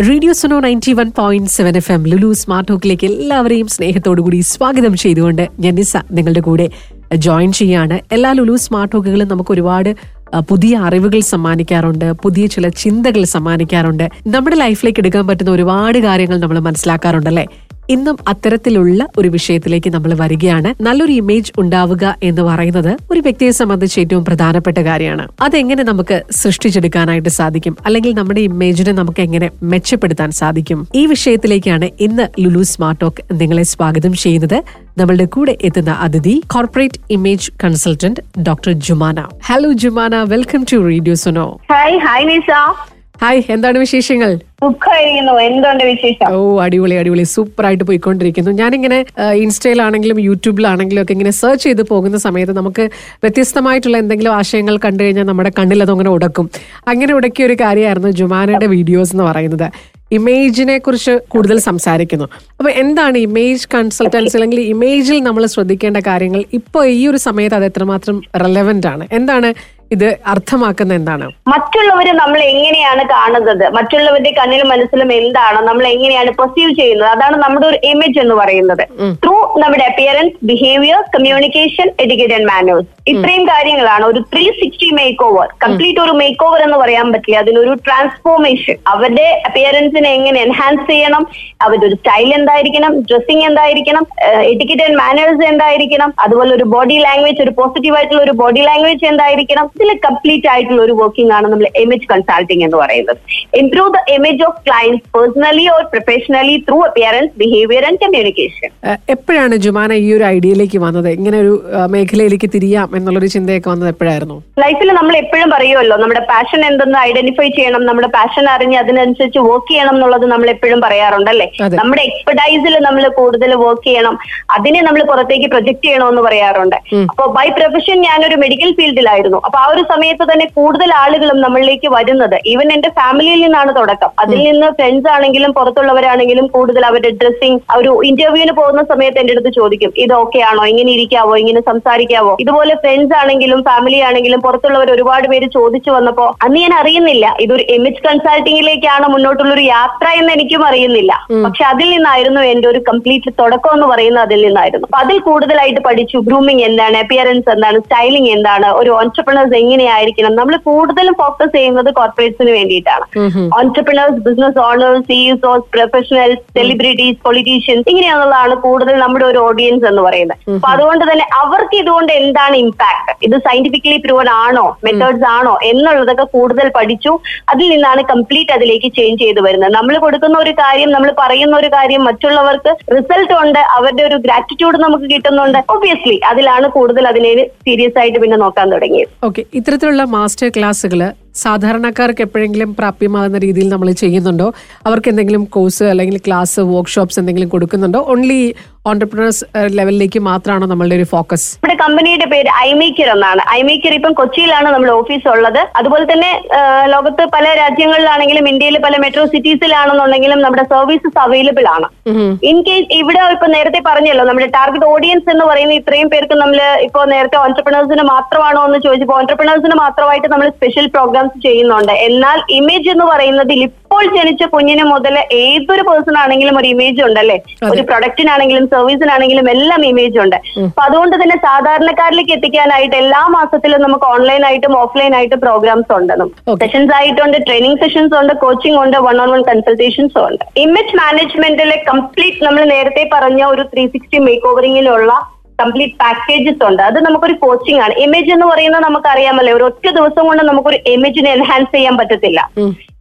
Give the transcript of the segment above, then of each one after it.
Radio Suno ninety one point seven F M Lulu smart ടോക്കിലേക്ക് എല്ലാവരെയും സ്നേഹത്തോടുകൂടി സ്വാഗതം ചെയ്തുകൊണ്ട് ഞാൻ നിസ നിങ്ങളുടെ കൂടെ ജോയിൻ ചെയ്യാണ് എല്ലാ ലുലു സ്മാർട്ട് ടോക്കുകളും നമുക്ക് ഒരുപാട് പുതിയ അറിവുകൾ സമ്മാനിക്കാറുണ്ട് പുതിയ ചില ചിന്തകൾ സമ്മാനിക്കാറുണ്ട്. നമ്മുടെ ലൈഫിലേക്ക് എടുക്കാൻ പറ്റുന്ന ഒരുപാട് കാര്യങ്ങൾ നമ്മൾ മനസ്സിലാക്കാറുണ്ടല്ലേ? ഇന്നും അത്തരത്തിലുള്ള ഒരു വിഷയത്തിലേക്ക് നമ്മൾ വരികയാണ്. നല്ലൊരു ഇമേജ് ഉണ്ടാവുക എന്ന് പറയുന്നത് ഒരു വ്യക്തിയെ സംബന്ധിച്ച് ഏറ്റവും പ്രധാനപ്പെട്ട കാര്യമാണ്. അതെങ്ങനെ നമുക്ക് സൃഷ്ടിച്ചെടുക്കാനായിട്ട് സാധിക്കും? അല്ലെങ്കിൽ നമ്മുടെ ഇമേജിനെ നമുക്ക് എങ്ങനെ മെച്ചപ്പെടുത്താൻ സാധിക്കും? ഈ വിഷയത്തിലേക്കാണ് ഇന്ന് ലുലു സ്മാർട്ട് ടോക്ക് നിങ്ങളെ സ്വാഗതം ചെയ്യുന്നത്. നമ്മളുടെ കൂടെ എത്തുന്ന അതിഥി corporate image consultant doctor Jumana. Hello Jumana welcome to radio Suno hi hi Nisa hi എന്താണ് വിശേഷങ്ങൾ? ഓ അടിപൊളി അടിപൊളി. സൂപ്പർ ആയിട്ട് പോയിക്കൊണ്ടിരിക്കുന്നു. ഞാനിങ്ങനെ ഇൻസ്റ്റയിലാണെങ്കിലും യൂട്യൂബിലാണെങ്കിലും ഒക്കെ ഇങ്ങനെ സെർച്ച് ചെയ്ത് പോകുന്ന സമയത്ത് നമുക്ക് വ്യത്യസ്തമായിട്ടുള്ള എന്തെങ്കിലും ആശയങ്ങൾ കണ്ടു കഴിഞ്ഞാൽ നമ്മുടെ കണ്ണിൽ അതങ്ങനെ ഉടക്കും. അങ്ങനെ ഉടക്കിയ ഒരു കാര്യമായിരുന്നു ജുമാനയുടെ വീഡിയോസ് എന്ന് പറയുന്നത്. ഇമേജിനെ കുറിച്ച് കൂടുതൽ സംസാരിക്കുന്നു. അപ്പൊ എന്താണ് ഇമേജ് കൺസൾട്ടൻസി അല്ലെങ്കിൽ ഇമേജിൽ നമ്മൾ ശ്രദ്ധിക്കേണ്ട കാര്യങ്ങൾ? ഇപ്പോൾ ഈ ഒരു സമയത്ത് അത് എത്രമാത്രം റെലവെന്റ് ആണ്? എന്താണ് ഇത് അർത്ഥമാക്കുന്ന എന്താണ്? മറ്റുള്ളവരെ നമ്മൾ എങ്ങനെയാണ് കാണുന്നത്? മറ്റുള്ളവരുടെ കണ്ണിലും മനസ്സിലും എന്താണ്? നമ്മൾ എങ്ങനെയാണ് പെർസീവ് ചെയ്യുന്നത്? അതാണ് നമ്മുടെ ഒരു ഇമേജ് എന്ന് പറയുന്നത്. ത്രൂ നമ്മുടെ appearance behaviour communication educate and manners ഇത്രയും കാര്യങ്ങളാണ്. ഒരു three sixty make over complete ഒരു മേക്ക് ഓവർ എന്ന് പറയാൻ പറ്റില്ല. അതിനൊരു ട്രാൻസ്ഫോർമേഷൻ അവരുടെ അപ്പിയറൻസിനെ എങ്ങനെ എൻഹാൻസ് ചെയ്യണം? അവരുടെ ഒരു സ്റ്റൈൽ എന്തായിരിക്കണം? ഡ്രസ്സിംഗ് എന്തായിരിക്കണം? എഡ്യൂക്കേറ്റ് ആൻഡ് മാനേഴ്സ് എന്തായിരിക്കണം? അതുപോലെ ഒരു ബോഡി ലാംഗ്വേജ് ഒരു പോസിറ്റീവ് ആയിട്ടുള്ള ഒരു ബോഡി ലാംഗ്വേജ് എന്തായിരിക്കണം? ഇതിൽ കംപ്ലീറ്റ് ആയിട്ടുള്ള ഒരു വർക്കിംഗ് ആണ് നമ്മൾ ഇമേജ് കൺസൾട്ടിംഗ് എന്ന് പറയുന്നത്. Improve the image of clients personally or professionally through appearance behaviour and communication എപ്പോഴാണ് ജുമാന ഈ ഒരു ഐഡിയയിലേക്ക് വന്നത്? ഇങ്ങനെ ഒരു മേഖലയിലേക്ക് തിരിയാം എന്നുള്ളൊരു ചിന്തയൊക്കെ വന്നത് എപ്പോഴായിരുന്നു? ലൈഫിൽ നമ്മൾ എപ്പോഴും പറയുമല്ലോ നമ്മുടെ പാഷൻ എന്തെന്ന് ഐഡന്റിഫൈ ചെയ്യണം നമ്മുടെ പാഷൻ അറിഞ്ഞ് അതിനനുസരിച്ച് വർക്ക് ചെയ്യണം എന്നുള്ളത് നമ്മൾ എപ്പോഴും പറയാറുണ്ടല്ലേ അല്ലെ? നമ്മുടെ എക്സ്പെർട്ടൈസിൽ നമ്മൾ കൂടുതൽ വർക്ക് ചെയ്യണം അതിനെ നമ്മൾ പുറത്തേക്ക് പ്രൊജക്ട് ചെയ്യണമെന്ന് പറയാറുണ്ട്. അപ്പോൾ ബൈ പ്രൊഫഷൻ ഞാനൊരു മെഡിക്കൽ ഫീൽഡിലായിരുന്നു അപ്പൊ ആ ഒരു സമയത്ത് തന്നെ കൂടുതൽ ആളുകളും നമ്മളിലേക്ക് വരുന്നത്. ഈവൻ എന്റെ ഫാമിലിയിൽ നിന്നാണ് തുടക്കം. അതിൽ നിന്ന് ഫ്രണ്ട്സ് ആണെങ്കിലും പുറത്തുള്ളവരാണെങ്കിലും കൂടുതൽ അവരുടെ ഡ്രസ്സിങ് ഒരു ഇന്റർവ്യൂവിന് പോകുന്ന സമയത്ത് എന്റെ അടുത്ത് ചോദിക്കും ഇത് ഓക്കെ ആണോ? ഇങ്ങനെ ഇരിക്കാവോ? ഇങ്ങനെ സംസാരിക്കാവോ? ഇതുപോലെ ഫ്രണ്ട്സ് ആണെങ്കിലും ഫാമിലി ആണെങ്കിലും പുറത്തുള്ളവർ ഒരുപാട് പേര് ചോദിച്ചു വന്നപ്പോ അന്ന് ഞാൻ അറിയുന്നില്ല. ഇതൊരു ഇമേജ് കൺസൾട്ടിങ്ങിലേക്കാണ് മുന്നോട്ടുള്ള ഒരു യാത്ര എന്ന് എനിക്കും അറിയുന്നില്ല. പക്ഷെ അതിൽ നിന്നായിരുന്നു എന്റെ ഒരു കംപ്ലീറ്റ് തുടക്കം എന്ന് പറയുന്നത് അതിൽ നിന്നായിരുന്നു. അപ്പൊ അതിൽ കൂടുതലായിട്ട് പഠിച്ചു. ഗ്രൂമിങ് എന്താണ്? അപ്പിയറൻസ് എന്താണ്? സ്റ്റൈലിംഗ് എന്താണ്? ഒരു ഓൺടർപ്രണേഴ്സ് എങ്ങനെയായിരിക്കണം? നമ്മൾ കൂടുതലും ഫോക്കസ് ചെയ്യുന്നത് കോർപ്പറേറ്റ്സിന് വേണ്ടിയിട്ടാണ്. Entrepreneurs business owners CEOs professionals celebrities politicians ഇങ്ങനെയാണുള്ളതാണ് കൂടുതൽ നമ്മുടെ ഒരു ഓഡിയൻസ് എന്ന് പറയുന്നത്. അപ്പൊ അതുകൊണ്ട് തന്നെ അവർക്ക് ഇതുകൊണ്ട് എന്താണ് ഇമ്പാക്ട് ഇത് സയന്റിഫിക്കലി പ്രൂവൺ ആണോ? മെത്തേഡ്സ് ആണോ? എന്നുള്ളതൊക്കെ കൂടുതൽ പഠിച്ചു അതിൽ നിന്നാണ് കംപ്ലീറ്റ് അതിലേക്ക് ചേഞ്ച് ചെയ്ത് വരുന്നത്. നമ്മൾ കൊടുക്കുന്ന ഒരു കാര്യം നമ്മൾ പറയുന്ന ഒരു കാര്യം മറ്റുള്ളവർക്ക് റിസൾട്ട് ഉണ്ട് അവരുടെ ഒരു ഗ്രാറ്റിറ്റ്യൂഡ് നമുക്ക് കിട്ടുന്നുണ്ട്. ഒബ്വിയസ്ലി അതിലാണ് കൂടുതൽ അതിനെ സീരിയസ് ആയിട്ട് പിന്നെ നോക്കാൻ തുടങ്ങിയത്. ഓക്കെ ഇത്തരത്തിലുള്ള മാസ്റ്റർ ക്ലാസ്സുകൾ സാധാരണക്കാർക്ക് എപ്പോഴെങ്കിലും പ്രാപ്യമാകുന്ന രീതിയിൽ നമ്മൾ ചെയ്യുന്നുണ്ടോ? അവർക്ക് എന്തെങ്കിലും കോഴ്സ് അല്ലെങ്കിൽ ക്ലാസ് വർക്ക്ഷോപ്സ് എന്തെങ്കിലും കൊടുക്കുന്നുണ്ടോ? ഓൺലി ഓണ്ടർപ്രണേഴ്സ് ലെവലിലേക്ക് മാത്രമാണ് നമ്മളുടെ ഒരു ഫോക്കസ് നമ്മുടെ കമ്പനിയുടെ പേര് ഐമേക്കർ എന്നാണ്. ഐമേക്കർ ഇപ്പം കൊച്ചിയിലാണ് നമ്മുടെ ഓഫീസ് ഉള്ളത്. അതുപോലെ തന്നെ ലോകത്ത് പല രാജ്യങ്ങളിലാണെങ്കിലും ഇന്ത്യയിലെ പല മെട്രോ സിറ്റീസിലാണെന്നുണ്ടെങ്കിലും നമ്മുടെ സർവീസസ് അവൈലബിൾ ആണ്. ഇൻ കേസ് ഇവിടെ ഇപ്പൊ നേരത്തെ പറഞ്ഞല്ലോ നമ്മുടെ ടാർഗറ്റ് ഓഡിയൻസ് എന്ന് പറയുന്ന ഇത്രയും പേർക്ക് നമ്മൾ ഇപ്പൊ നേരത്തെ ഓൺടർപ്രണേഴ്സിന് മാത്രമാണോ എന്ന് ചോദിച്ചപ്പോൾ ഓൺടർപ്രണേഴ്സിന് മാത്രമായിട്ട് നമ്മൾ സ്പെഷ്യൽ പ്രോഗ്രാംസ് ചെയ്യുന്നുണ്ട്. എന്നാൽ ഇമേജ് എന്ന് പറയുന്നതിൽ ഇപ്പോൾ ജനിച്ച കുഞ്ഞിന് മുതൽ ഏതൊരു പേഴ്സൺ ആണെങ്കിലും ഒരു ഇമേജ് ഉണ്ടല്ലേ? ഒരു പ്രൊഡക്റ്റിനാണെങ്കിലും സർവീസിനാണെങ്കിലും എല്ലാം ഇമേജ് ഉണ്ട്. അപ്പൊ അതുകൊണ്ട് തന്നെ സാധാരണക്കാരിലേക്ക് എത്തിക്കാനായിട്ട് എല്ലാ മാസത്തിലും നമുക്ക് ഓൺലൈൻ ആയിട്ടും ഓഫ്ലൈൻ ആയിട്ടും പ്രോഗ്രാംസ് ഉണ്ട്. സെഷൻസ് ആയിട്ടുണ്ട് ട്രെയിനിങ് സെഷൻസ് ഉണ്ട് കോച്ചിങ് ഉണ്ട് വൺ ഓൺ വൺ കൺസൾട്ടേഷൻസും ഉണ്ട് ഇമേജ് മാനേജ്മെന്റിലെ കംപ്ലീറ്റ് നമ്മൾ നേരത്തെ പറഞ്ഞ ഒരു ത്രീ സിക്സ്റ്റി മേക്ക് ഓവറിങ്ങിലുള്ള കംപ്ലീറ്റ് പാക്കേജസ് ഉണ്ട്. അത് നമുക്കൊരു കോച്ചിങ് ആണ്. ഇമേജ് എന്ന് പറയുന്നത് നമുക്കറിയാമല്ലോ? ഒരു ഒറ്റ ദിവസം കൊണ്ട് നമുക്കൊരു ഇമേജിനെ എൻഹാൻസ് ചെയ്യാൻ പറ്റത്തില്ല.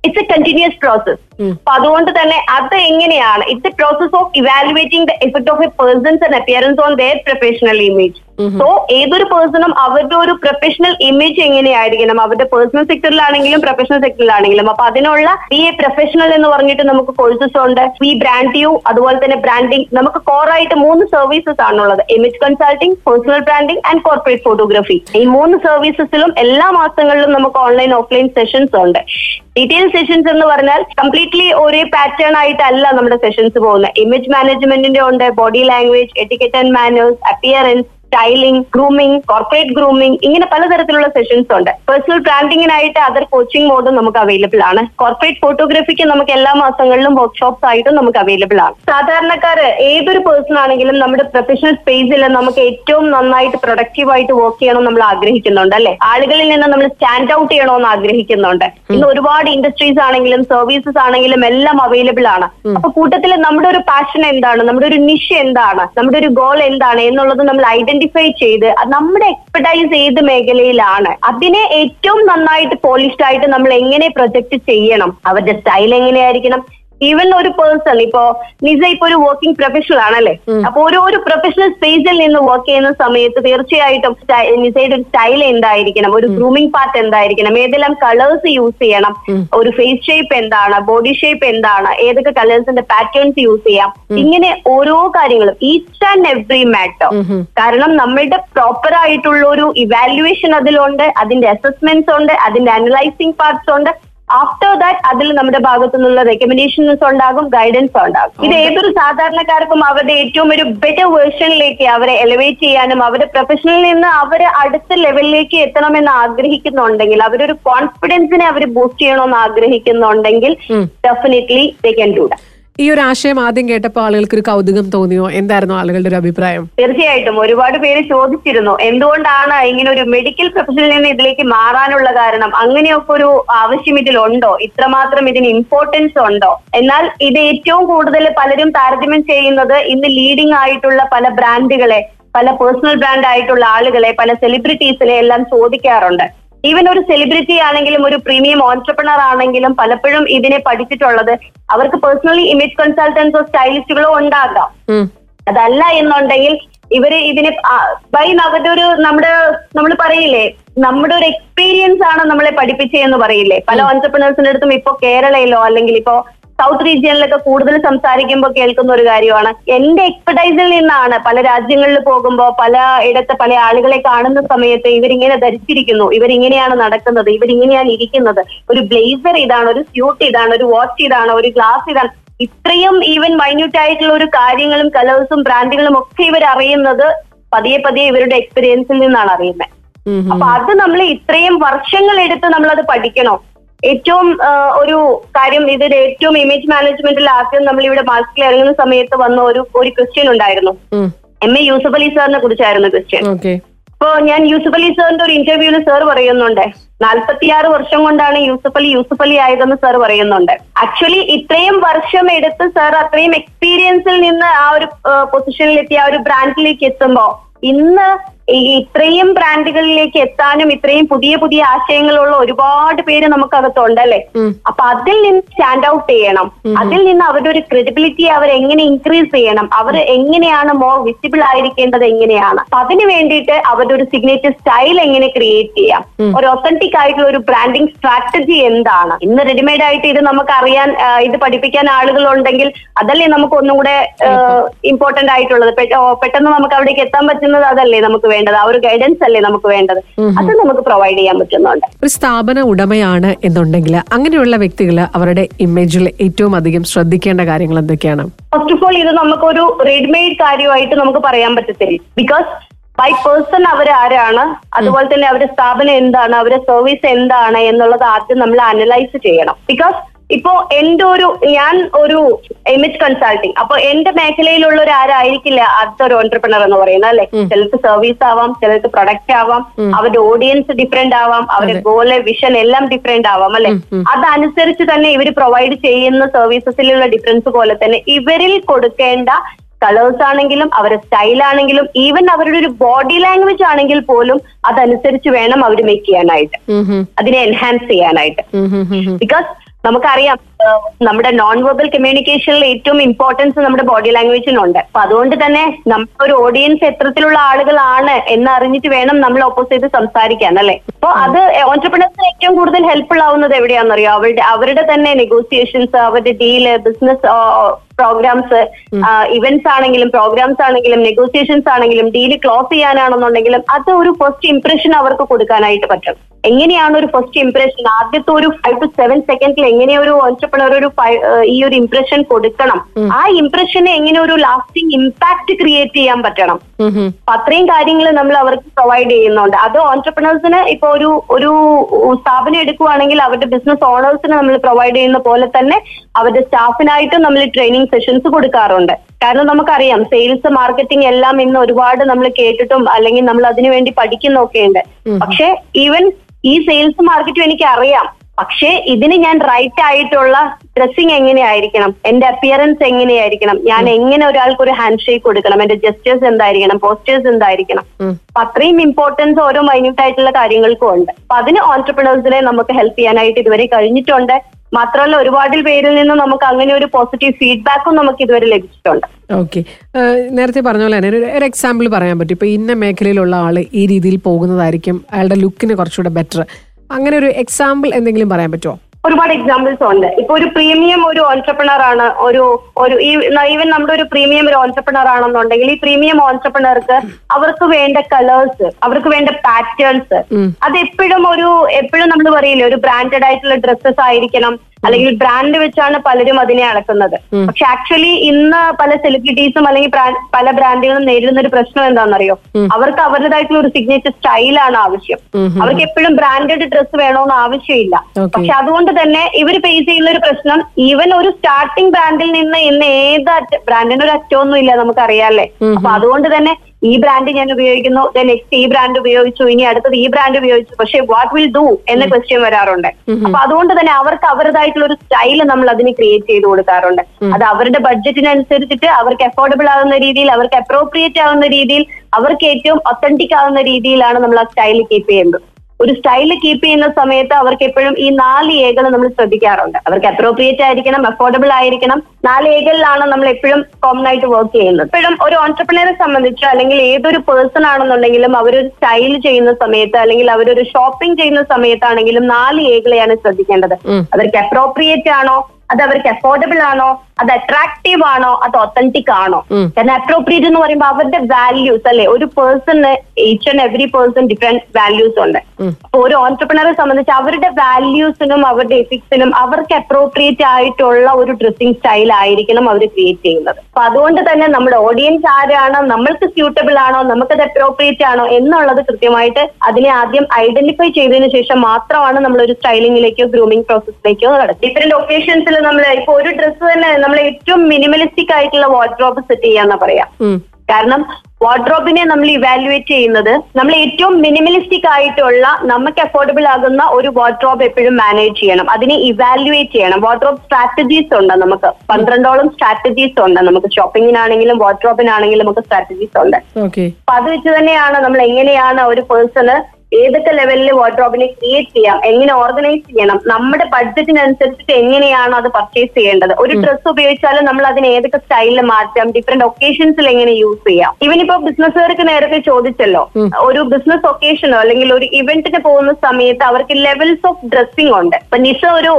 ഇറ്റ്സ് എ കണ്ടിന്യൂസ് പ്രോസസ് അപ്പൊ അതുകൊണ്ട് തന്നെ അത് എങ്ങനെയാണ്? It's a process of evaluating the effect of a person's and appearance on their professional image so ഏതൊരു പേഴ്സണും അവരുടെ ഒരു പ്രൊഫഷണൽ ഇമേജ് എങ്ങനെയായിരിക്കണം? അവരുടെ പേഴ്സണൽ സെക്ടറിലാണെങ്കിലും പ്രൊഫഷണൽ സെക്ടറിലാണെങ്കിലും അപ്പൊ അതിനുള്ള ബി എ പ്രൊഫഷണൽ എന്ന് പറഞ്ഞിട്ട് നമുക്ക് കോഴ്സസ് ഉണ്ട്. വി ബ്രാൻഡ് യു അതുപോലെ തന്നെ ബ്രാൻഡിംഗ് നമുക്ക് കോറായിട്ട് മൂന്ന് സർവീസസ് ആണുള്ളത്. Image consulting personal branding and corporate photography ഈ മൂന്ന് സർവീസസിലും എല്ലാ മാസങ്ങളിലും നമുക്ക് ഓൺലൈൻ ഓഫ്ലൈൻ സെഷൻസ് ഉണ്ട്. ഡീറ്റെയിൽ സെഷൻസ് എന്ന് പറഞ്ഞാൽ കംപ്ലീറ്റ്ലി ഒരേ പാറ്റേൺ ആയിട്ടല്ല നമ്മുടെ സെഷൻസ് പോകുന്നത്. ഇമേജ് മാനേജ്മെന്റിന്റെ ഉണ്ട് body language etiquette and manners appearance styling grooming corporate grooming ഇങ്ങനെ പലതരത്തിലുള്ള സെഷൻസ് ഉണ്ട്. പേഴ്സണൽ ബ്രാൻഡിങ്ങിനായിട്ട് അതർ കോച്ചിങ് മോഡും നമുക്ക് അവൈലബിൾ ആണ്. കോർപ്പറേറ്റ് ഫോട്ടോഗ്രാഫിക്ക് നമുക്ക് എല്ലാ മാസങ്ങളിലും വർക്ക്ഷോപ്സ് ആയിട്ടും നമുക്ക് അവൈലബിൾ ആണ്. സാധാരണക്കാര് ഏതൊരു പേഴ്സൺ ആണെങ്കിലും നമ്മുടെ പ്രൊഫഷണൽ സ്പേസിൽ നമുക്ക് ഏറ്റവും നന്നായിട്ട് പ്രൊഡക്റ്റീവ് ആയിട്ട് വർക്ക് ചെയ്യണം നമ്മൾ ആഗ്രഹിക്കുന്നുണ്ട് അല്ലെ? ആളുകളിൽ നിന്ന് നമ്മൾ സ്റ്റാൻഡ് ഔട്ട് ചെയ്യണമെന്ന് ആഗ്രഹിക്കുന്നുണ്ട്. ഇന്ന് ഒരുപാട് ഇൻഡസ്ട്രീസ് ആണെങ്കിലും സർവീസസ് ആണെങ്കിലും എല്ലാം അവൈലബിൾ ആണ്. അപ്പൊ കൂട്ടത്തിൽ നമ്മുടെ ഒരു പാഷൻ എന്താണ്? നമ്മുടെ ഒരു നിഷ് എന്താണ്? നമ്മുടെ ഒരു ഗോൾ എന്താണ്? എന്നുള്ളത് നമ്മൾ ഐഡന്റിഫൈ ചെയ്ത് അത് നമ്മുടെ എക്സ്പെർട്ടൈസ് ഏത് മേഖലയിലാണ്. അതിനെ ഏറ്റവും നന്നായിട്ട് പോളിഷ്ഡ് ആയിട്ട് നമ്മൾ എങ്ങനെ പ്രൊജക്ട് ചെയ്യണം. അവരുടെ സ്റ്റൈൽ എങ്ങനെയായിരിക്കണം? ഈവൻ ഒരു പേഴ്സൺ ഇപ്പോ നിസ ഇപ്പൊ ഒരു വർക്കിംഗ് പ്രൊഫഷണൽ ആണല്ലേ? അപ്പൊ ഒരു പ്രൊഫഷണൽ സ്പേസിൽ നിന്ന് വർക്ക് ചെയ്യുന്ന സമയത്ത് തീർച്ചയായിട്ടും നിസയുടെ ഒരു സ്റ്റൈൽ എന്തായിരിക്കണം? ഒരു ഗ്രൂമിംഗ് പാർട്ട് എന്തായിരിക്കണം? ഏതെല്ലാം കളേഴ്സ് യൂസ് ചെയ്യണം? ഒരു ഫേസ് ഷേപ്പ് എന്താണ്? ബോഡി ഷേപ്പ് എന്താണ്? ഏതൊക്കെ കളേഴ്സിന്റെ പാറ്റേൺസ് യൂസ് ചെയ്യാം? ഇങ്ങനെ ഓരോ കാര്യങ്ങളും ഈച്ച് ആൻഡ് എവ്രി മാറ്റർ കാരണം നമ്മളുടെ പ്രോപ്പർ ആയിട്ടുള്ള ഒരു ഇവാലുവേഷൻ അതിലുണ്ട് അതിന്റെ അസസ്മെന്റ്സ് ഉണ്ട് അതിന്റെ അനലൈസിംഗ് പാർട്സ് ഉണ്ട്. ആഫ്റ്റർ ദാറ്റ് അതിൽ നമ്മുടെ ഭാഗത്തു നിന്നുള്ള റെക്കമെൻഡേഷൻസ് ഉണ്ടാകും ഗൈഡൻസ് ഉണ്ടാകും. ഇത് ഏതൊരു സാധാരണക്കാർക്കും അവരുടെ ഏറ്റവും ഒരു ബെറ്റർ വേർഷനിലേക്ക് അവരെ എലിവേറ്റ് ചെയ്യാനും അവരെ പ്രൊഫഷനിൽ നിന്ന് അവരെ അടുത്ത ലെവലിലേക്ക് എത്തണമെന്ന് ആഗ്രഹിക്കുന്നുണ്ടെങ്കിൽ അവരൊരു കോൺഫിഡൻസിനെ അവർ ബൂസ്റ്റ് ചെയ്യണമെന്ന് ആഗ്രഹിക്കുന്നുണ്ടെങ്കിൽ definitely they can do that ഈ ഒരു ആശയം ആദ്യം കേട്ടപ്പോൾ ആളുകൾക്ക് ഒരു കൗതുകം തോന്നിയോ? എന്തായിരുന്നു ആളുകളുടെ ഒരു അഭിപ്രായം? തീർച്ചയായിട്ടും ഒരുപാട് പേര് ചോദിച്ചിരുന്നു എന്തുകൊണ്ടാണ് ഇങ്ങനെ ഒരു മെഡിക്കൽ പ്രൊഫഷനിൽ നിന്ന് ഇതിലേക്ക് മാറാനുള്ള കാരണം? അങ്ങനെയൊക്കെ ഒരു ആവശ്യം ഇതിലുണ്ടോ? ഇത്രമാത്രം ഇതിന് ഇമ്പോർട്ടൻസ് ഉണ്ടോ? എന്നാൽ ഇത് ഏറ്റവും കൂടുതൽ പലരും താരതമ്യം ചെയ്യുന്നത് ഇന്ന് ലീഡിംഗ് ആയിട്ടുള്ള പല ബ്രാൻഡുകളെ പല പേഴ്സണൽ ബ്രാൻഡ് ആയിട്ടുള്ള ആളുകളെ പല സെലിബ്രിറ്റീസിനെ എല്ലാം ചോദിക്കാറുണ്ട്. ഈവൻ ഒരു സെലിബ്രിറ്റി ആണെങ്കിലും ഒരു പ്രീമിയം ഓൺടർപ്രണർ ആണെങ്കിലും പലപ്പോഴും ഇതിനെ പഠിച്ചിട്ടുള്ളത് അവർക്ക് പേഴ്സണലി ഇമേജ് കൺസൾട്ടൻസോ സ്റ്റൈലിസ്റ്റുകളോ ഉണ്ടാകാം. അതല്ല എന്നുണ്ടെങ്കിൽ ഇവർ ഇതിനെ ബൈ അവരുടെ ഒരു നമ്മുടെ നമ്മൾ പറയില്ലേ നമ്മുടെ ഒരു എക്സ്പീരിയൻസ് ആണ് നമ്മളെ പഠിപ്പിച്ചതെന്ന് പറയില്ലേ. പല ഓൺടർപ്രണേഴ്സിന്റെ അടുത്തും ഇപ്പോ കേരളയിലോ അല്ലെങ്കിൽ ഇപ്പോ സൗത്ത് റീജിയനിലൊക്കെ കൂടുതൽ സംസാരിക്കുമ്പോൾ കേൾക്കുന്ന ഒരു കാര്യമാണ്. എന്റെ എക്സ്പെർട്ടൈസിൽ നിന്നാണ് പല രാജ്യങ്ങളിൽ പോകുമ്പോൾ പല ഇടത്ത് പല ആളുകളെ കാണുന്ന സമയത്ത് ഇവരിങ്ങനെ ധരിച്ചിരിക്കുന്നു. ഇവരിങ്ങനെയാണ് നടക്കുന്നത്. ഇവരിങ്ങനെയാണ് ഇരിക്കുന്നത്. ഒരു ബ്ലേസർ ഇതാണ് ഒരു സ്യൂട്ട് ഇതാണ് ഒരു വാച്ച് ഇതാണ് ഒരു ഗ്ലാസ് ഇതാണ്. ഇത്രയും ഈവൻ മൈന്യൂട്ട് ആയിട്ടുള്ള ഒരു കാര്യങ്ങളും കളേഴ്സും ബ്രാൻഡുകളും ഒക്കെ ഇവർ അറിയുന്നത് പതിയെ പതിയെ ഇവരുടെ എക്സ്പീരിയൻസിൽ നിന്നാണ് അറിയുന്നത്. അപ്പൊ അത് നമ്മൾ ഇത്രയും വർഷങ്ങൾ എടുത്ത് നമ്മൾ അത് പഠിക്കണം. ഏറ്റവും ഒരു കാര്യം ഇതിൽ ഏറ്റവും ഇമേജ് മാനേജ്മെന്റിൽ ആദ്യം നമ്മൾ ഇവിടെ മാസ്കിൽ ഇറങ്ങുന്ന സമയത്ത് വന്ന ഒരു ഒരു ക്വസ്റ്റ്യൻ ഉണ്ടായിരുന്നു. എം എ യൂസഫ് അലി സാറിനെ കുറിച്ചായിരുന്നു ക്വസ്റ്റ്യൻ അപ്പോ ഞാൻ യൂസഫ് അലി സാറിന്റെ ഒരു ഇന്റർവ്യൂവിൽ സാർ പറയുന്നുണ്ട്. നാൽപ്പത്തിയാറ് വർഷം കൊണ്ടാണ് യൂസഫ് അലി യൂസഫ് അലി ആയതെന്ന് സാർ പറയുന്നുണ്ട്. ആക്ച്വലി ഇത്രയും വർഷം എടുത്ത് സാർ അത്രയും എക്സ്പീരിയൻസിൽ നിന്ന് ആ ഒരു പൊസിഷനിലെത്തി ആ ഒരു ബ്രാൻഡിലേക്ക് എത്തുമ്പോ ഇന്ന് ഈ ഇത്രയും ബ്രാൻഡുകളിലേക്ക് എത്താനും ഇത്രയും പുതിയ പുതിയ ആശയങ്ങളുള്ള ഒരുപാട് പേര് നമുക്കകത്തുണ്ട് അല്ലെ. അപ്പൊ അതിൽ നിന്ന് സ്റ്റാൻഡ് ഔട്ട് ചെയ്യണം. അതിൽ നിന്ന് അവരുടെ ഒരു ക്രെഡിബിലിറ്റി അവർ എങ്ങനെ ഇൻക്രീസ് ചെയ്യണം. അവർ എങ്ങനെയാണ് മോർ വിസിബിൾ ആയിരിക്കേണ്ടത് എങ്ങനെയാണ്? അപ്പൊ അതിന് വേണ്ടിയിട്ട് അവരുടെ ഒരു സിഗ്നേച്ചർ സ്റ്റൈൽ എങ്ങനെ ക്രിയേറ്റ് ചെയ്യാം? ഒരു ഒത്തന്റിക് ആയിട്ടുള്ള ഒരു ബ്രാൻഡിങ് സ്ട്രാറ്റജി എന്താണ്? ഇന്ന് റെഡിമെയ്ഡ് ആയിട്ട് ഇത് നമുക്ക് അറിയാൻ ഇത് പഠിപ്പിക്കാൻ ആളുകൾ ഉണ്ടെങ്കിൽ അതല്ലേ നമുക്ക് ഒന്നും കൂടെ ഇമ്പോർട്ടന്റ് ആയിട്ടുള്ളത്. പെട്ടെന്ന് നമുക്ക് അവിടേക്ക് എത്താൻ പറ്റുന്നത് അതല്ലേ നമുക്ക് വേണ്ടത് ആ ഒരു ഗൈഡൻസ് അല്ലേ നമുക്ക് വേണ്ടത്? അത് നമുക്ക് പ്രൊവൈഡ് ചെയ്യാൻ പറ്റുന്നുണ്ട്. ഒരു സ്ഥാപന ഉടമയാണ് എന്നുണ്ടെങ്കിൽ അങ്ങനെയുള്ള വ്യക്തികൾ അവരുടെ ഇമേജിൽ ഏറ്റവും അധികം ശ്രദ്ധിക്കേണ്ട കാര്യങ്ങൾ എന്തൊക്കെയാണ്? ഫസ്റ്റ് ഓഫ് ഓൾ ഇത് നമുക്കൊരു റെഡിമെയ്ഡ് കാര്യമായിട്ട് നമുക്ക് പറയാൻ പറ്റത്തില്ല. ബിക്കോസ് ബൈ പേഴ്സൺ അവർ ആരാണ് അതുപോലെ തന്നെ അവരുടെ സ്ഥാപനം എന്താണ് അവരുടെ സർവീസ് എന്താണ് എന്നുള്ളത് ആദ്യം നമ്മൾ അനലൈസ് ചെയ്യണം. ബിക്കോസ് ഇപ്പോ എന്റെ ഒരു ഞാൻ ഒരു ഇമേജ് കൺസൾട്ടിങ് അപ്പൊ എന്റെ മേഖലയിലുള്ള ഒരു ആരായിരിക്കില്ല അടുത്തൊരു ഓൺട്രപ്രണർ എന്ന് പറയുന്നത് അല്ലെ? ചിലർക്ക് സർവീസ് ആവാം ചിലർക്ക് പ്രൊഡക്റ്റ് ആവാം അവരുടെ ഓഡിയൻസ് ഡിഫറെന്റ് ആവാം അവരുടെ ഗോൾ വിഷൻ എല്ലാം ഡിഫറെന്റ് ആവാം അല്ലെ? അതനുസരിച്ച് തന്നെ ഇവർ പ്രൊവൈഡ് ചെയ്യുന്ന സർവീസസിലുള്ള ഡിഫറൻസ് പോലെ തന്നെ ഇവരിൽ കൊടുക്കേണ്ട കളേഴ്സ് ആണെങ്കിലും അവരുടെ സ്റ്റൈൽ ആണെങ്കിലും ഈവൻ അവരുടെ ഒരു ബോഡി ലാംഗ്വേജ് ആണെങ്കിൽ പോലും അതനുസരിച്ച് വേണം അവർ മേക്ക് ചെയ്യാനായിട്ട്. അതിനെ എൻഹാൻസ് ചെയ്യാനായിട്ട്. ബിക്കോസ് നമുക്കറിയാം. നമ്മുടെ നോൺ വെർബൽ കമ്മ്യൂണിക്കേഷനിൽ ഏറ്റവും ഇമ്പോർട്ടൻസ് നമ്മുടെ ബോഡി ലാംഗ്വേജിനുണ്ട് അപ്പൊ അതുകൊണ്ട് തന്നെ നമ്മുടെ ഒരു ഓഡിയൻസ് എത്രത്തിലുള്ള ആളുകളാണ് എന്ന് അറിഞ്ഞിട്ട് വേണം നമ്മൾ ഓപ്പോസിറ്റ് സംസാരിക്കാൻ അല്ലെ? അപ്പൊ അത് ഓൺടർപ്രണേഴ്സിന് ഏറ്റവും കൂടുതൽ ഹെൽപ്ഫുൾ ആവുന്നത് എവിടെയാണെന്നറിയോ? അവരുടെ അവരുടെ തന്നെ നെഗോസിയേഷൻസ് അവരുടെ ഡീൽ ബിസിനസ് പ്രോഗ്രാംസ് ഇവന്റ്സ് ആണെങ്കിലും പ്രോഗ്രാംസ് ആണെങ്കിലും നെഗോസിയേഷൻസ് ആണെങ്കിലും ഡീൽ ക്ലോസ് ചെയ്യാനാണെന്നുണ്ടെങ്കിലും അത് ഒരു ഫസ്റ്റ് ഇംപ്രഷൻ അവർക്ക് കൊടുക്കാനായിട്ട് പറ്റും. എങ്ങനെയാണ് ഒരു ഫസ്റ്റ് ഇംപ്രഷൻ ആദ്യത്തെ ഒരു ഫൈവ് ടു സെവൻ സെക്കൻഡിൽ എങ്ങനെ ഓൺടർപ്രണർ ഒരു ഈ ഒരു ഇംപ്രഷൻ കൊടുക്കണം. ആ ഇംപ്രഷനെ എങ്ങനെ ഒരു ലാസ്റ്റിംഗ് ഇമ്പാക്ട് ക്രിയേറ്റ് ചെയ്യാൻ പറ്റണം. അപ്പൊ അത്രയും കാര്യങ്ങൾ നമ്മൾ അവർക്ക് പ്രൊവൈഡ് ചെയ്യുന്നുണ്ട്. അത് ഓൺടർപ്രണേഴ്സിന് ഇപ്പൊ ഒരു ഒരു സ്ഥാപനം എടുക്കുവാണെങ്കിൽ അവരുടെ ബിസിനസ് ഓണേഴ്സിന് നമ്മൾ പ്രൊവൈഡ് ചെയ്യുന്ന പോലെ തന്നെ അവരുടെ സ്റ്റാഫിനായിട്ടും നമ്മൾ ട്രെയിനിങ് സെഷൻസ് കൊടുക്കാറുണ്ട്. കാരണം നമുക്കറിയാം സെയിൽസ് മാർക്കറ്റിംഗ് എല്ലാം ഇന്ന് ഒരുപാട് നമ്മൾ കേട്ടിട്ടും അല്ലെങ്കിൽ നമ്മൾ അതിനുവേണ്ടി പഠിക്കുന്നൊക്കെ ഉണ്ട് പക്ഷെ ഈവൻ ഈ സെയിൽസ് മാർക്കറ്റും എനിക്ക് അറിയാം. പക്ഷേ ഇതിന് ഞാൻ റൈറ്റ് ആയിട്ടുള്ള ഡ്രസ്സിങ് എങ്ങനെയായിരിക്കണം? എന്റെ അപ്പിയറൻസ് എങ്ങനെയായിരിക്കണം? ഞാൻ എങ്ങനെ ഒരാൾക്ക് ഒരു ഹാൻഡ് ഷേക്ക് കൊടുക്കണം? എന്റെ ജസ്റ്റേഴ്സ് എന്തായിരിക്കണം? പോസ്റ്റേഴ്സ് എന്തായിരിക്കണം? അപ്പൊ അത്രയും ഇമ്പോർട്ടൻസ് ഓരോ മൈന്യൂട്ട് ആയിട്ടുള്ള കാര്യങ്ങൾക്കും ഉണ്ട്. അപ്പൊ അതിന് ഓൺടർപ്രണേഴ്സിനെ നമുക്ക് ഹെൽപ്പ് ചെയ്യാനായിട്ട് ഇതുവരെ കഴിഞ്ഞിട്ടുണ്ട്. മാത്രമല്ല ഒരുപാട് പേരിൽ നിന്നും നമുക്ക് അങ്ങനെ ഒരു പോസിറ്റീവ് ഫീഡ്ബാക്കും നമുക്ക് ഇതുവരെ ലഭിച്ചിട്ടുണ്ട്. ഓക്കെ നേരത്തെ പറഞ്ഞ പോലെ തന്നെ ഒരു എക്സാമ്പിൾ പറയാൻ പറ്റും. ഇപ്പൊ ഇന്ന മേഖലയിലുള്ള ആൾ ഈ രീതിയിൽ പോകുന്നതായിരിക്കും. അയാളുടെ ലുക്കിന് കുറച്ചുകൂടെ ബെറ്റർ അങ്ങനെ ഒരു എക്സാമ്പിൾ എന്തെങ്കിലും പറയാൻ പറ്റുമോ ഒരുപാട് എക്സാമ്പിൾസ് ഉണ്ട്. ഇപ്പൊ ഒരു പ്രീമിയം ഒരു ഓൺട്രപ്രണർ ആണ്. ഒരു ഒരു ഈവൻ നമ്മുടെ ഒരു പ്രീമിയം ഒരു ഓൺട്രപ്രണർ ആണെന്നുണ്ടെങ്കിൽ ഈ പ്രീമിയം ഓൺട്രപ്രണർക്ക് അവർക്ക് വേണ്ട കളേഴ്സ് അവർക്ക് വേണ്ട പാറ്റേൺസ് അത് എപ്പോഴും ഒരു എപ്പോഴും നമ്മൾ പറയില്ലേ ഒരു ബ്രാൻഡഡ് ആയിട്ടുള്ള ഡ്രസ്സസ് ആയിരിക്കണം. അല്ലെങ്കിൽ ബ്രാൻഡ് വെച്ചാണ് പലരും അതിനെ അളക്കുന്നത്. പക്ഷെ ആക്ച്വലി ഇന്ന് പല സെലിബ്രിറ്റീസും അല്ലെങ്കിൽ പല ബ്രാൻഡുകളും നേരിടുന്ന ഒരു പ്രശ്നം എന്താണെന്നറിയോ? അവർക്ക് അവരുടേതായിട്ടുള്ള ഒരു സിഗ്നേച്ചർ സ്റ്റൈലാണ് ആവശ്യം. അവർക്ക് എപ്പോഴും ബ്രാൻഡഡ് ഡ്രസ്സ് വേണമെന്ന് ആവശ്യമില്ല. പക്ഷെ അതുകൊണ്ട് തന്നെ ഇവർ ഫേസ് ചെയ്യുന്ന ഒരു പ്രശ്നം ഈവൻ ഒരു സ്റ്റാർട്ടിംഗ് ബ്രാൻഡിൽ നിന്ന് ഇന്ന് ഏത് ബ്രാൻഡിന് ഒരു അറ്റമൊന്നും ഇല്ല നമുക്കറിയാല്ലേ അപ്പൊ അതുകൊണ്ട് തന്നെ ഈ ബ്രാൻഡ് ഞാൻ ഉപയോഗിക്കുന്നു. നെക്സ്റ്റ് ഈ ബ്രാൻഡ് ഉപയോഗിച്ചു. ഇനി അടുത്തത് ഈ ബ്രാൻഡ് ഉപയോഗിച്ചു. പക്ഷെ വാട്ട് വിൽ ഡു എന്ന ക്വസ്റ്റ്യൻ വരാറുണ്ട്. അപ്പൊ അതുകൊണ്ട് തന്നെ അവർക്ക് അവരുടേതായിട്ടുള്ള ഒരു സ്റ്റൈൽ നമ്മൾ അതിന് ക്രിയേറ്റ് ചെയ്ത് കൊടുക്കാറുണ്ട്. അത് അവരുടെ ബഡ്ജറ്റിനനുസരിച്ചിട്ട് അവർക്ക് അഫോർഡബിൾ ആകുന്ന രീതിയിൽ അവർക്ക് അപ്രോപ്രിയേറ്റ് ആവുന്ന രീതിയിൽ അവർക്ക് ഏറ്റവും ഒത്തന്റിക് ആവുന്ന രീതിയിലാണ് നമ്മൾ ആ സ്റ്റൈൽ കീപ്പ് ചെയ്യുന്നത്. ഒരു സ്റ്റൈൽ കീപ്പ് ചെയ്യുന്ന സമയത്ത് അവർക്ക് എപ്പോഴും ഈ നാല് ഏകൾ നമ്മൾ ശ്രദ്ധിക്കാറുണ്ട്. അവർക്ക് അപ്രോപ്രിയേറ്റ് ആയിരിക്കണം അഫോർഡബിൾ ആയിരിക്കണം. നാല് ഏകളിലാണ് നമ്മൾ എപ്പോഴും കോമൺ ആയിട്ട് വർക്ക് ചെയ്യുന്നത്. എപ്പോഴും ഒരു ഓൺടർപ്രണറെ സംബന്ധിച്ച് അല്ലെങ്കിൽ ഏതൊരു പേഴ്സൺ ആണെന്നുണ്ടെങ്കിലും അവരൊരു സ്റ്റൈൽ ചെയ്യുന്ന സമയത്ത് അല്ലെങ്കിൽ അവരൊരു ഷോപ്പിംഗ് ചെയ്യുന്ന സമയത്താണെങ്കിലും നാല് ഏകളെയാണ് ശ്രദ്ധിക്കേണ്ടത്. അവർക്ക് അപ്രോപ്രിയേറ്റ് ആണോ? അത് അവർക്ക് അഫോർഡബിൾ ആണോ? അത് അട്രാക്റ്റീവ് ആണോ? അത് ഒത്തന്റിക് ആണോ? കാരണം അപ്രോപ്രിയേറ്റ് എന്ന് പറയുമ്പോൾ അവരുടെ വാല്യൂസ് അല്ലെ? ഒരു person each and every person different values ഉണ്ട്. അപ്പൊ ഒരു ഓൺടർപ്രണറെ സംബന്ധിച്ച് അവരുടെ വാല്യൂസിനും അവരുടെ എത്തിക്സിനും അവർക്ക് അപ്രോപ്രിയേറ്റ് ആയിട്ടുള്ള ഒരു ഡ്രസ്സിംഗ് സ്റ്റൈൽ ആയിരിക്കണം അവർ ക്രിയേറ്റ് ചെയ്യുന്നത്. അപ്പൊ അതുകൊണ്ട് തന്നെ നമ്മുടെ ഓഡിയൻസ് ആരാണോ നമ്മൾക്ക് സ്യൂട്ടബിൾ ആണോ നമുക്കത് അപ്രോപ്രിയേറ്റ് ആണോ എന്നുള്ളത് കൃത്യമായിട്ട് അതിനെ ആദ്യം ഐഡന്റിഫൈ ചെയ്തതിനു ശേഷം മാത്രമാണ് നമ്മൾ ഒരു സ്റ്റൈലിംഗിലേക്കോ ഗ്രൂമിംഗ് പ്രോസസ്സിലേക്കോ നടത്തുന്നത് ഡിഫറെന്റ് ഒക്കേഷൻസിൽ നമ്മൾ ഇപ്പൊ ഒരു ഡ്രസ്സ് തന്നെ നമ്മൾ ഏറ്റവും മിനിമലിസ്റ്റിക് ആയിട്ടുള്ള വാർഡ്രോബ് സെറ്റ് ചെയ്യാന്ന് പറയാം. കാരണം വാർഡ്രോബിനെ നമ്മൾ ഇവാലുവേറ്റ് ചെയ്യുന്നത് നമ്മൾ ഏറ്റവും മിനിമലിസ്റ്റിക് ആയിട്ടുള്ള നമുക്ക് അഫോർഡബിൾ ആകുന്ന ഒരു വാർഡ്രോബ് എപ്പോഴും മാനേജ് ചെയ്യണം. അതിനെ ഇവാലുവേറ്റ് ചെയ്യണം. വാർഡ്രോബ് സ്ട്രാറ്റജീസ് ഉണ്ട് നമുക്ക്. പന്ത്രണ്ടോളം സ്ട്രാറ്റജീസ് ഉണ്ട്. നമുക്ക് ഷോപ്പിങ്ങിനാണെങ്കിലും വാർഡ്രോബിനാണെങ്കിലും നമുക്ക് സ്ട്രാറ്റജീസ് ഉണ്ട്. അപ്പൊ അത് വെച്ച് തന്നെയാണ് നമ്മൾ എങ്ങനെയാണ് ഒരു പേഴ്സണ് ഏതൊക്കെ ലെവലിൽ വാർഡ്രോബിനെ ക്രിയേറ്റ് ചെയ്യാം എങ്ങനെ ഓർഗനൈസ് ചെയ്യണം നമ്മുടെ ബഡ്ജറ്റിനനുസരിച്ചിട്ട് എങ്ങനെയാണ് അത് പർച്ചേസ് ചെയ്യേണ്ടത്. ഒരു ഡ്രസ്സ് ഉപയോഗിച്ചാലും നമ്മൾ അതിന് ഏതൊക്കെ സ്റ്റൈലിൽ മാറ്റാം ഡിഫറെന്റ് ഒക്കേഷൻസിൽ എങ്ങനെ യൂസ് ചെയ്യാം. ഇവൻ ഇപ്പൊ ബിസിനസ്സുകാർക്ക് നേരത്തെ ചോദിച്ചല്ലോ ഒരു ബിസിനസ് ഒക്കേഷനോ അല്ലെങ്കിൽ ഒരു ഇവന്റിന് പോകുന്ന സമയത്ത് അവർക്ക് ലെവൽസ് ഓഫ് ഡ്രസ്സിംഗ് ഉണ്ട്. ഇപ്പൊ നിസ ഒരു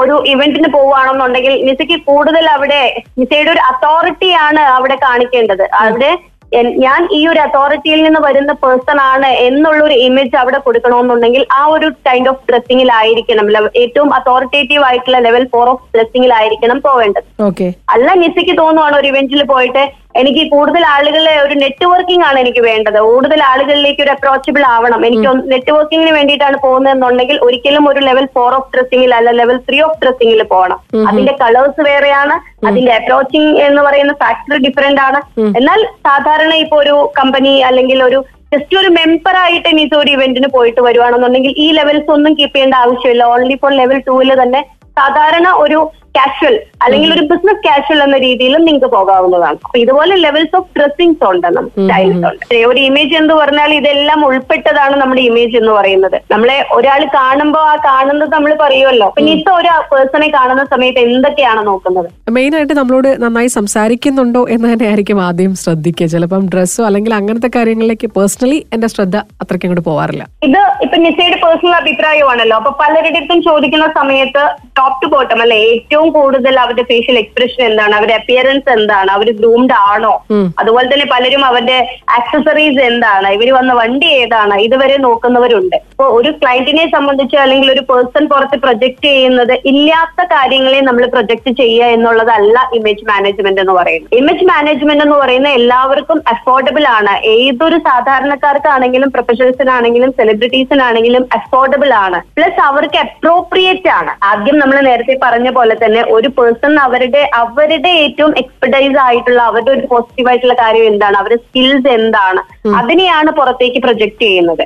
ഒരു ഇവന്റിന് പോവുകയാണെന്നുണ്ടെങ്കിൽ നിസയ്ക്ക് കൂടുതൽ അവിടെ നിസയുടെ ഒരു അതോറിറ്റിയാണ് അവിടെ കാണിക്കേണ്ടത്. അവിടെ ഞാൻ ഈ ഒരു അതോറിറ്റിയിൽ നിന്ന് വരുന്ന പേഴ്സൺ ആണ് എന്നുള്ള ഒരു ഇമേജ് അവിടെ കൊടുക്കണമെന്നുണ്ടെങ്കിൽ ആ ഒരു കൈൻഡ് ഓഫ് ഡ്രസ്സിങ്ങിലായിരിക്കണം ഏറ്റവും അതോറിറ്റേറ്റീവ് ആയിട്ടുള്ള ലെവൽ ഫോർ ഓഫ് ഡ്രസ്സിങ്ങിലായിരിക്കണം പോവേണ്ടത്. ഓക്കെ അല്ല നിസയ്ക്ക് തോന്നുവാണ് ഒരു ഇവന്റിൽ പോയിട്ട് എനിക്ക് കൂടുതൽ ആളുകളെ ഒരു നെറ്റ്വർക്കിംഗ് ആണ് എനിക്ക് വേണ്ടത്. കൂടുതൽ ആളുകളിലേക്ക് ഒരു അപ്രോച്ചബിൾ ആവണം. എനിക്ക് നെറ്റ്വർക്കിംഗിന് വേണ്ടിയിട്ടാണ് പോകുന്നതെന്നുണ്ടെങ്കിൽ ഒരിക്കലും ഒരു ലെവൽ ഫോർ ഓഫ് ഡ്രസ്സിംഗിൽ അല്ല ലെവൽ ത്രീ ഓഫ് ഡ്രസ്സിംഗിൽ പോകണം. അതിന്റെ കളേഴ്സ് വേറെയാണ്. അതിന്റെ അപ്രോച്ചിങ് എന്ന് പറയുന്ന ഫാക്ടർ ഡിഫറെന്റ് ആണ്. എന്നാൽ സാധാരണ ഇപ്പൊ ഒരു കമ്പനി അല്ലെങ്കിൽ ഒരു ജസ്റ്റ് ഒരു മെമ്പർ ആയിട്ട് ഇനി ഒരു ഇവന്റിന് പോയിട്ട് വരുവാണെന്നുണ്ടെങ്കിൽ ഈ ലെവൽസ് ഒന്നും കീപ്പ് ചെയ്യേണ്ട ആവശ്യമില്ല. ഓൺലി ഫോർ ലെവൽ ടൂവിൽ തന്നെ സാധാരണ ഒരു കാഷ്വൽ അല്ലെങ്കിൽ ഒരു ബിസിനസ് കാഷ്വൽ എന്ന രീതിയിലും നിങ്ങൾക്ക് പോകാവുന്നതാണ്. അപ്പൊ ഇതുപോലെ ലെവൽസ് ഓഫ് ഡ്രസ്സിങ്സ് ഉണ്ട് നമുക്ക് സ്റ്റൈൽസ് ഉണ്ട്. ഒരു ഇമേജ് എന്ന് പറഞ്ഞാൽ ഇതെല്ലാം ഉൾപ്പെട്ടതാണ് നമ്മുടെ ഇമേജ് എന്ന് പറയുന്നത്. നമ്മളെ ഒരാൾ കാണുമ്പോൾ ആ കാണുന്നത് നമ്മൾ പറയുമല്ലോ. പിന്നെ ഇപ്പൊ ഒരു പേഴ്സണെ കാണുന്ന സമയത്ത് എന്തൊക്കെയാണ് നോക്കുന്നത്? മെയിൻ ആയിട്ട് നമ്മളോട് നന്നായി സംസാരിക്കുന്നുണ്ടോ എന്ന് തന്നെ ആയിരിക്കും ആദ്യം ശ്രദ്ധിക്കുക. ചിലപ്പം ഡ്രസ്സോ അല്ലെങ്കിൽ അങ്ങനത്തെ കാര്യങ്ങളിലേക്ക് പേഴ്സണലി എന്റെ ശ്രദ്ധ അത്രയ്ക്ക് അങ്ങോട്ട് പോവാറില്ല. ഇത് ഇപ്പൊ നിസയുടെ പേഴ്സണൽ അഭിപ്രായമാണല്ലോ. അപ്പൊ പലരുടെ അടുത്തും ചോദിക്കുന്ന സമയത്ത് ടോപ്പ് ടു ബോട്ടം അല്ലെ ഏറ്റവും കൂടുതൽ അവരുടെ ഫേഷ്യൽ എക്സ്പ്രഷൻ എന്താണ്? അവരുടെ അപ്പിയറൻസ് എന്താണ്? അവർ ഗ്രൂംഡ് ആണോ? അതുപോലെ തന്നെ പലരും അവരുടെ ആക്സസറീസ് എന്താണ്? ഇവർ വന്ന വണ്ടി ഏതാണ്? ഇതുവരെ നോക്കുന്നവരുണ്ട്. ഇപ്പൊ ഒരു ക്ലയന്റിനെ സംബന്ധിച്ച് അല്ലെങ്കിൽ ഒരു പേഴ്സൺ പുറത്ത് പ്രൊജക്ട് ചെയ്യുന്നത് ഇല്ലാത്ത കാര്യങ്ങളെ നമ്മൾ പ്രൊജക്ട് ചെയ്യുക എന്നുള്ളതല്ല ഇമേജ് മാനേജ്മെന്റ് എന്ന് പറയുന്നത്. ഇമേജ് മാനേജ്മെന്റ് എന്ന് പറയുന്നത് എല്ലാവർക്കും അഫോർഡബിൾ ആണ്. ഏതൊരു സാധാരണക്കാർക്കാണെങ്കിലും പ്രൊഫഷണൽസിനാണെങ്കിലും സെലിബ്രിറ്റീസിനാണെങ്കിലും അഫോർഡബിൾ ആണ്. പ്ലസ് അവർക്ക് അപ്രോപ്രിയേറ്റ് ആണ്. ആദ്യം നമ്മൾ നേരത്തെ പറഞ്ഞ പോലെ തന്നെ ഒരു പേഴ്സൺ അവരുടെ അവരുടെ ഏറ്റവും എക്സ്പെർട്ടൈസ് ആയിട്ടുള്ള അവരുടെ ഒരു പോസിറ്റീവ് ആയിട്ടുള്ള കാര്യം എന്താണ്? അവരുടെ സ്കിൽസ് എന്താണ്? അതിനെയാണ് പുറത്തേക്ക് പ്രൊജക്ട് ചെയ്യുന്നത്.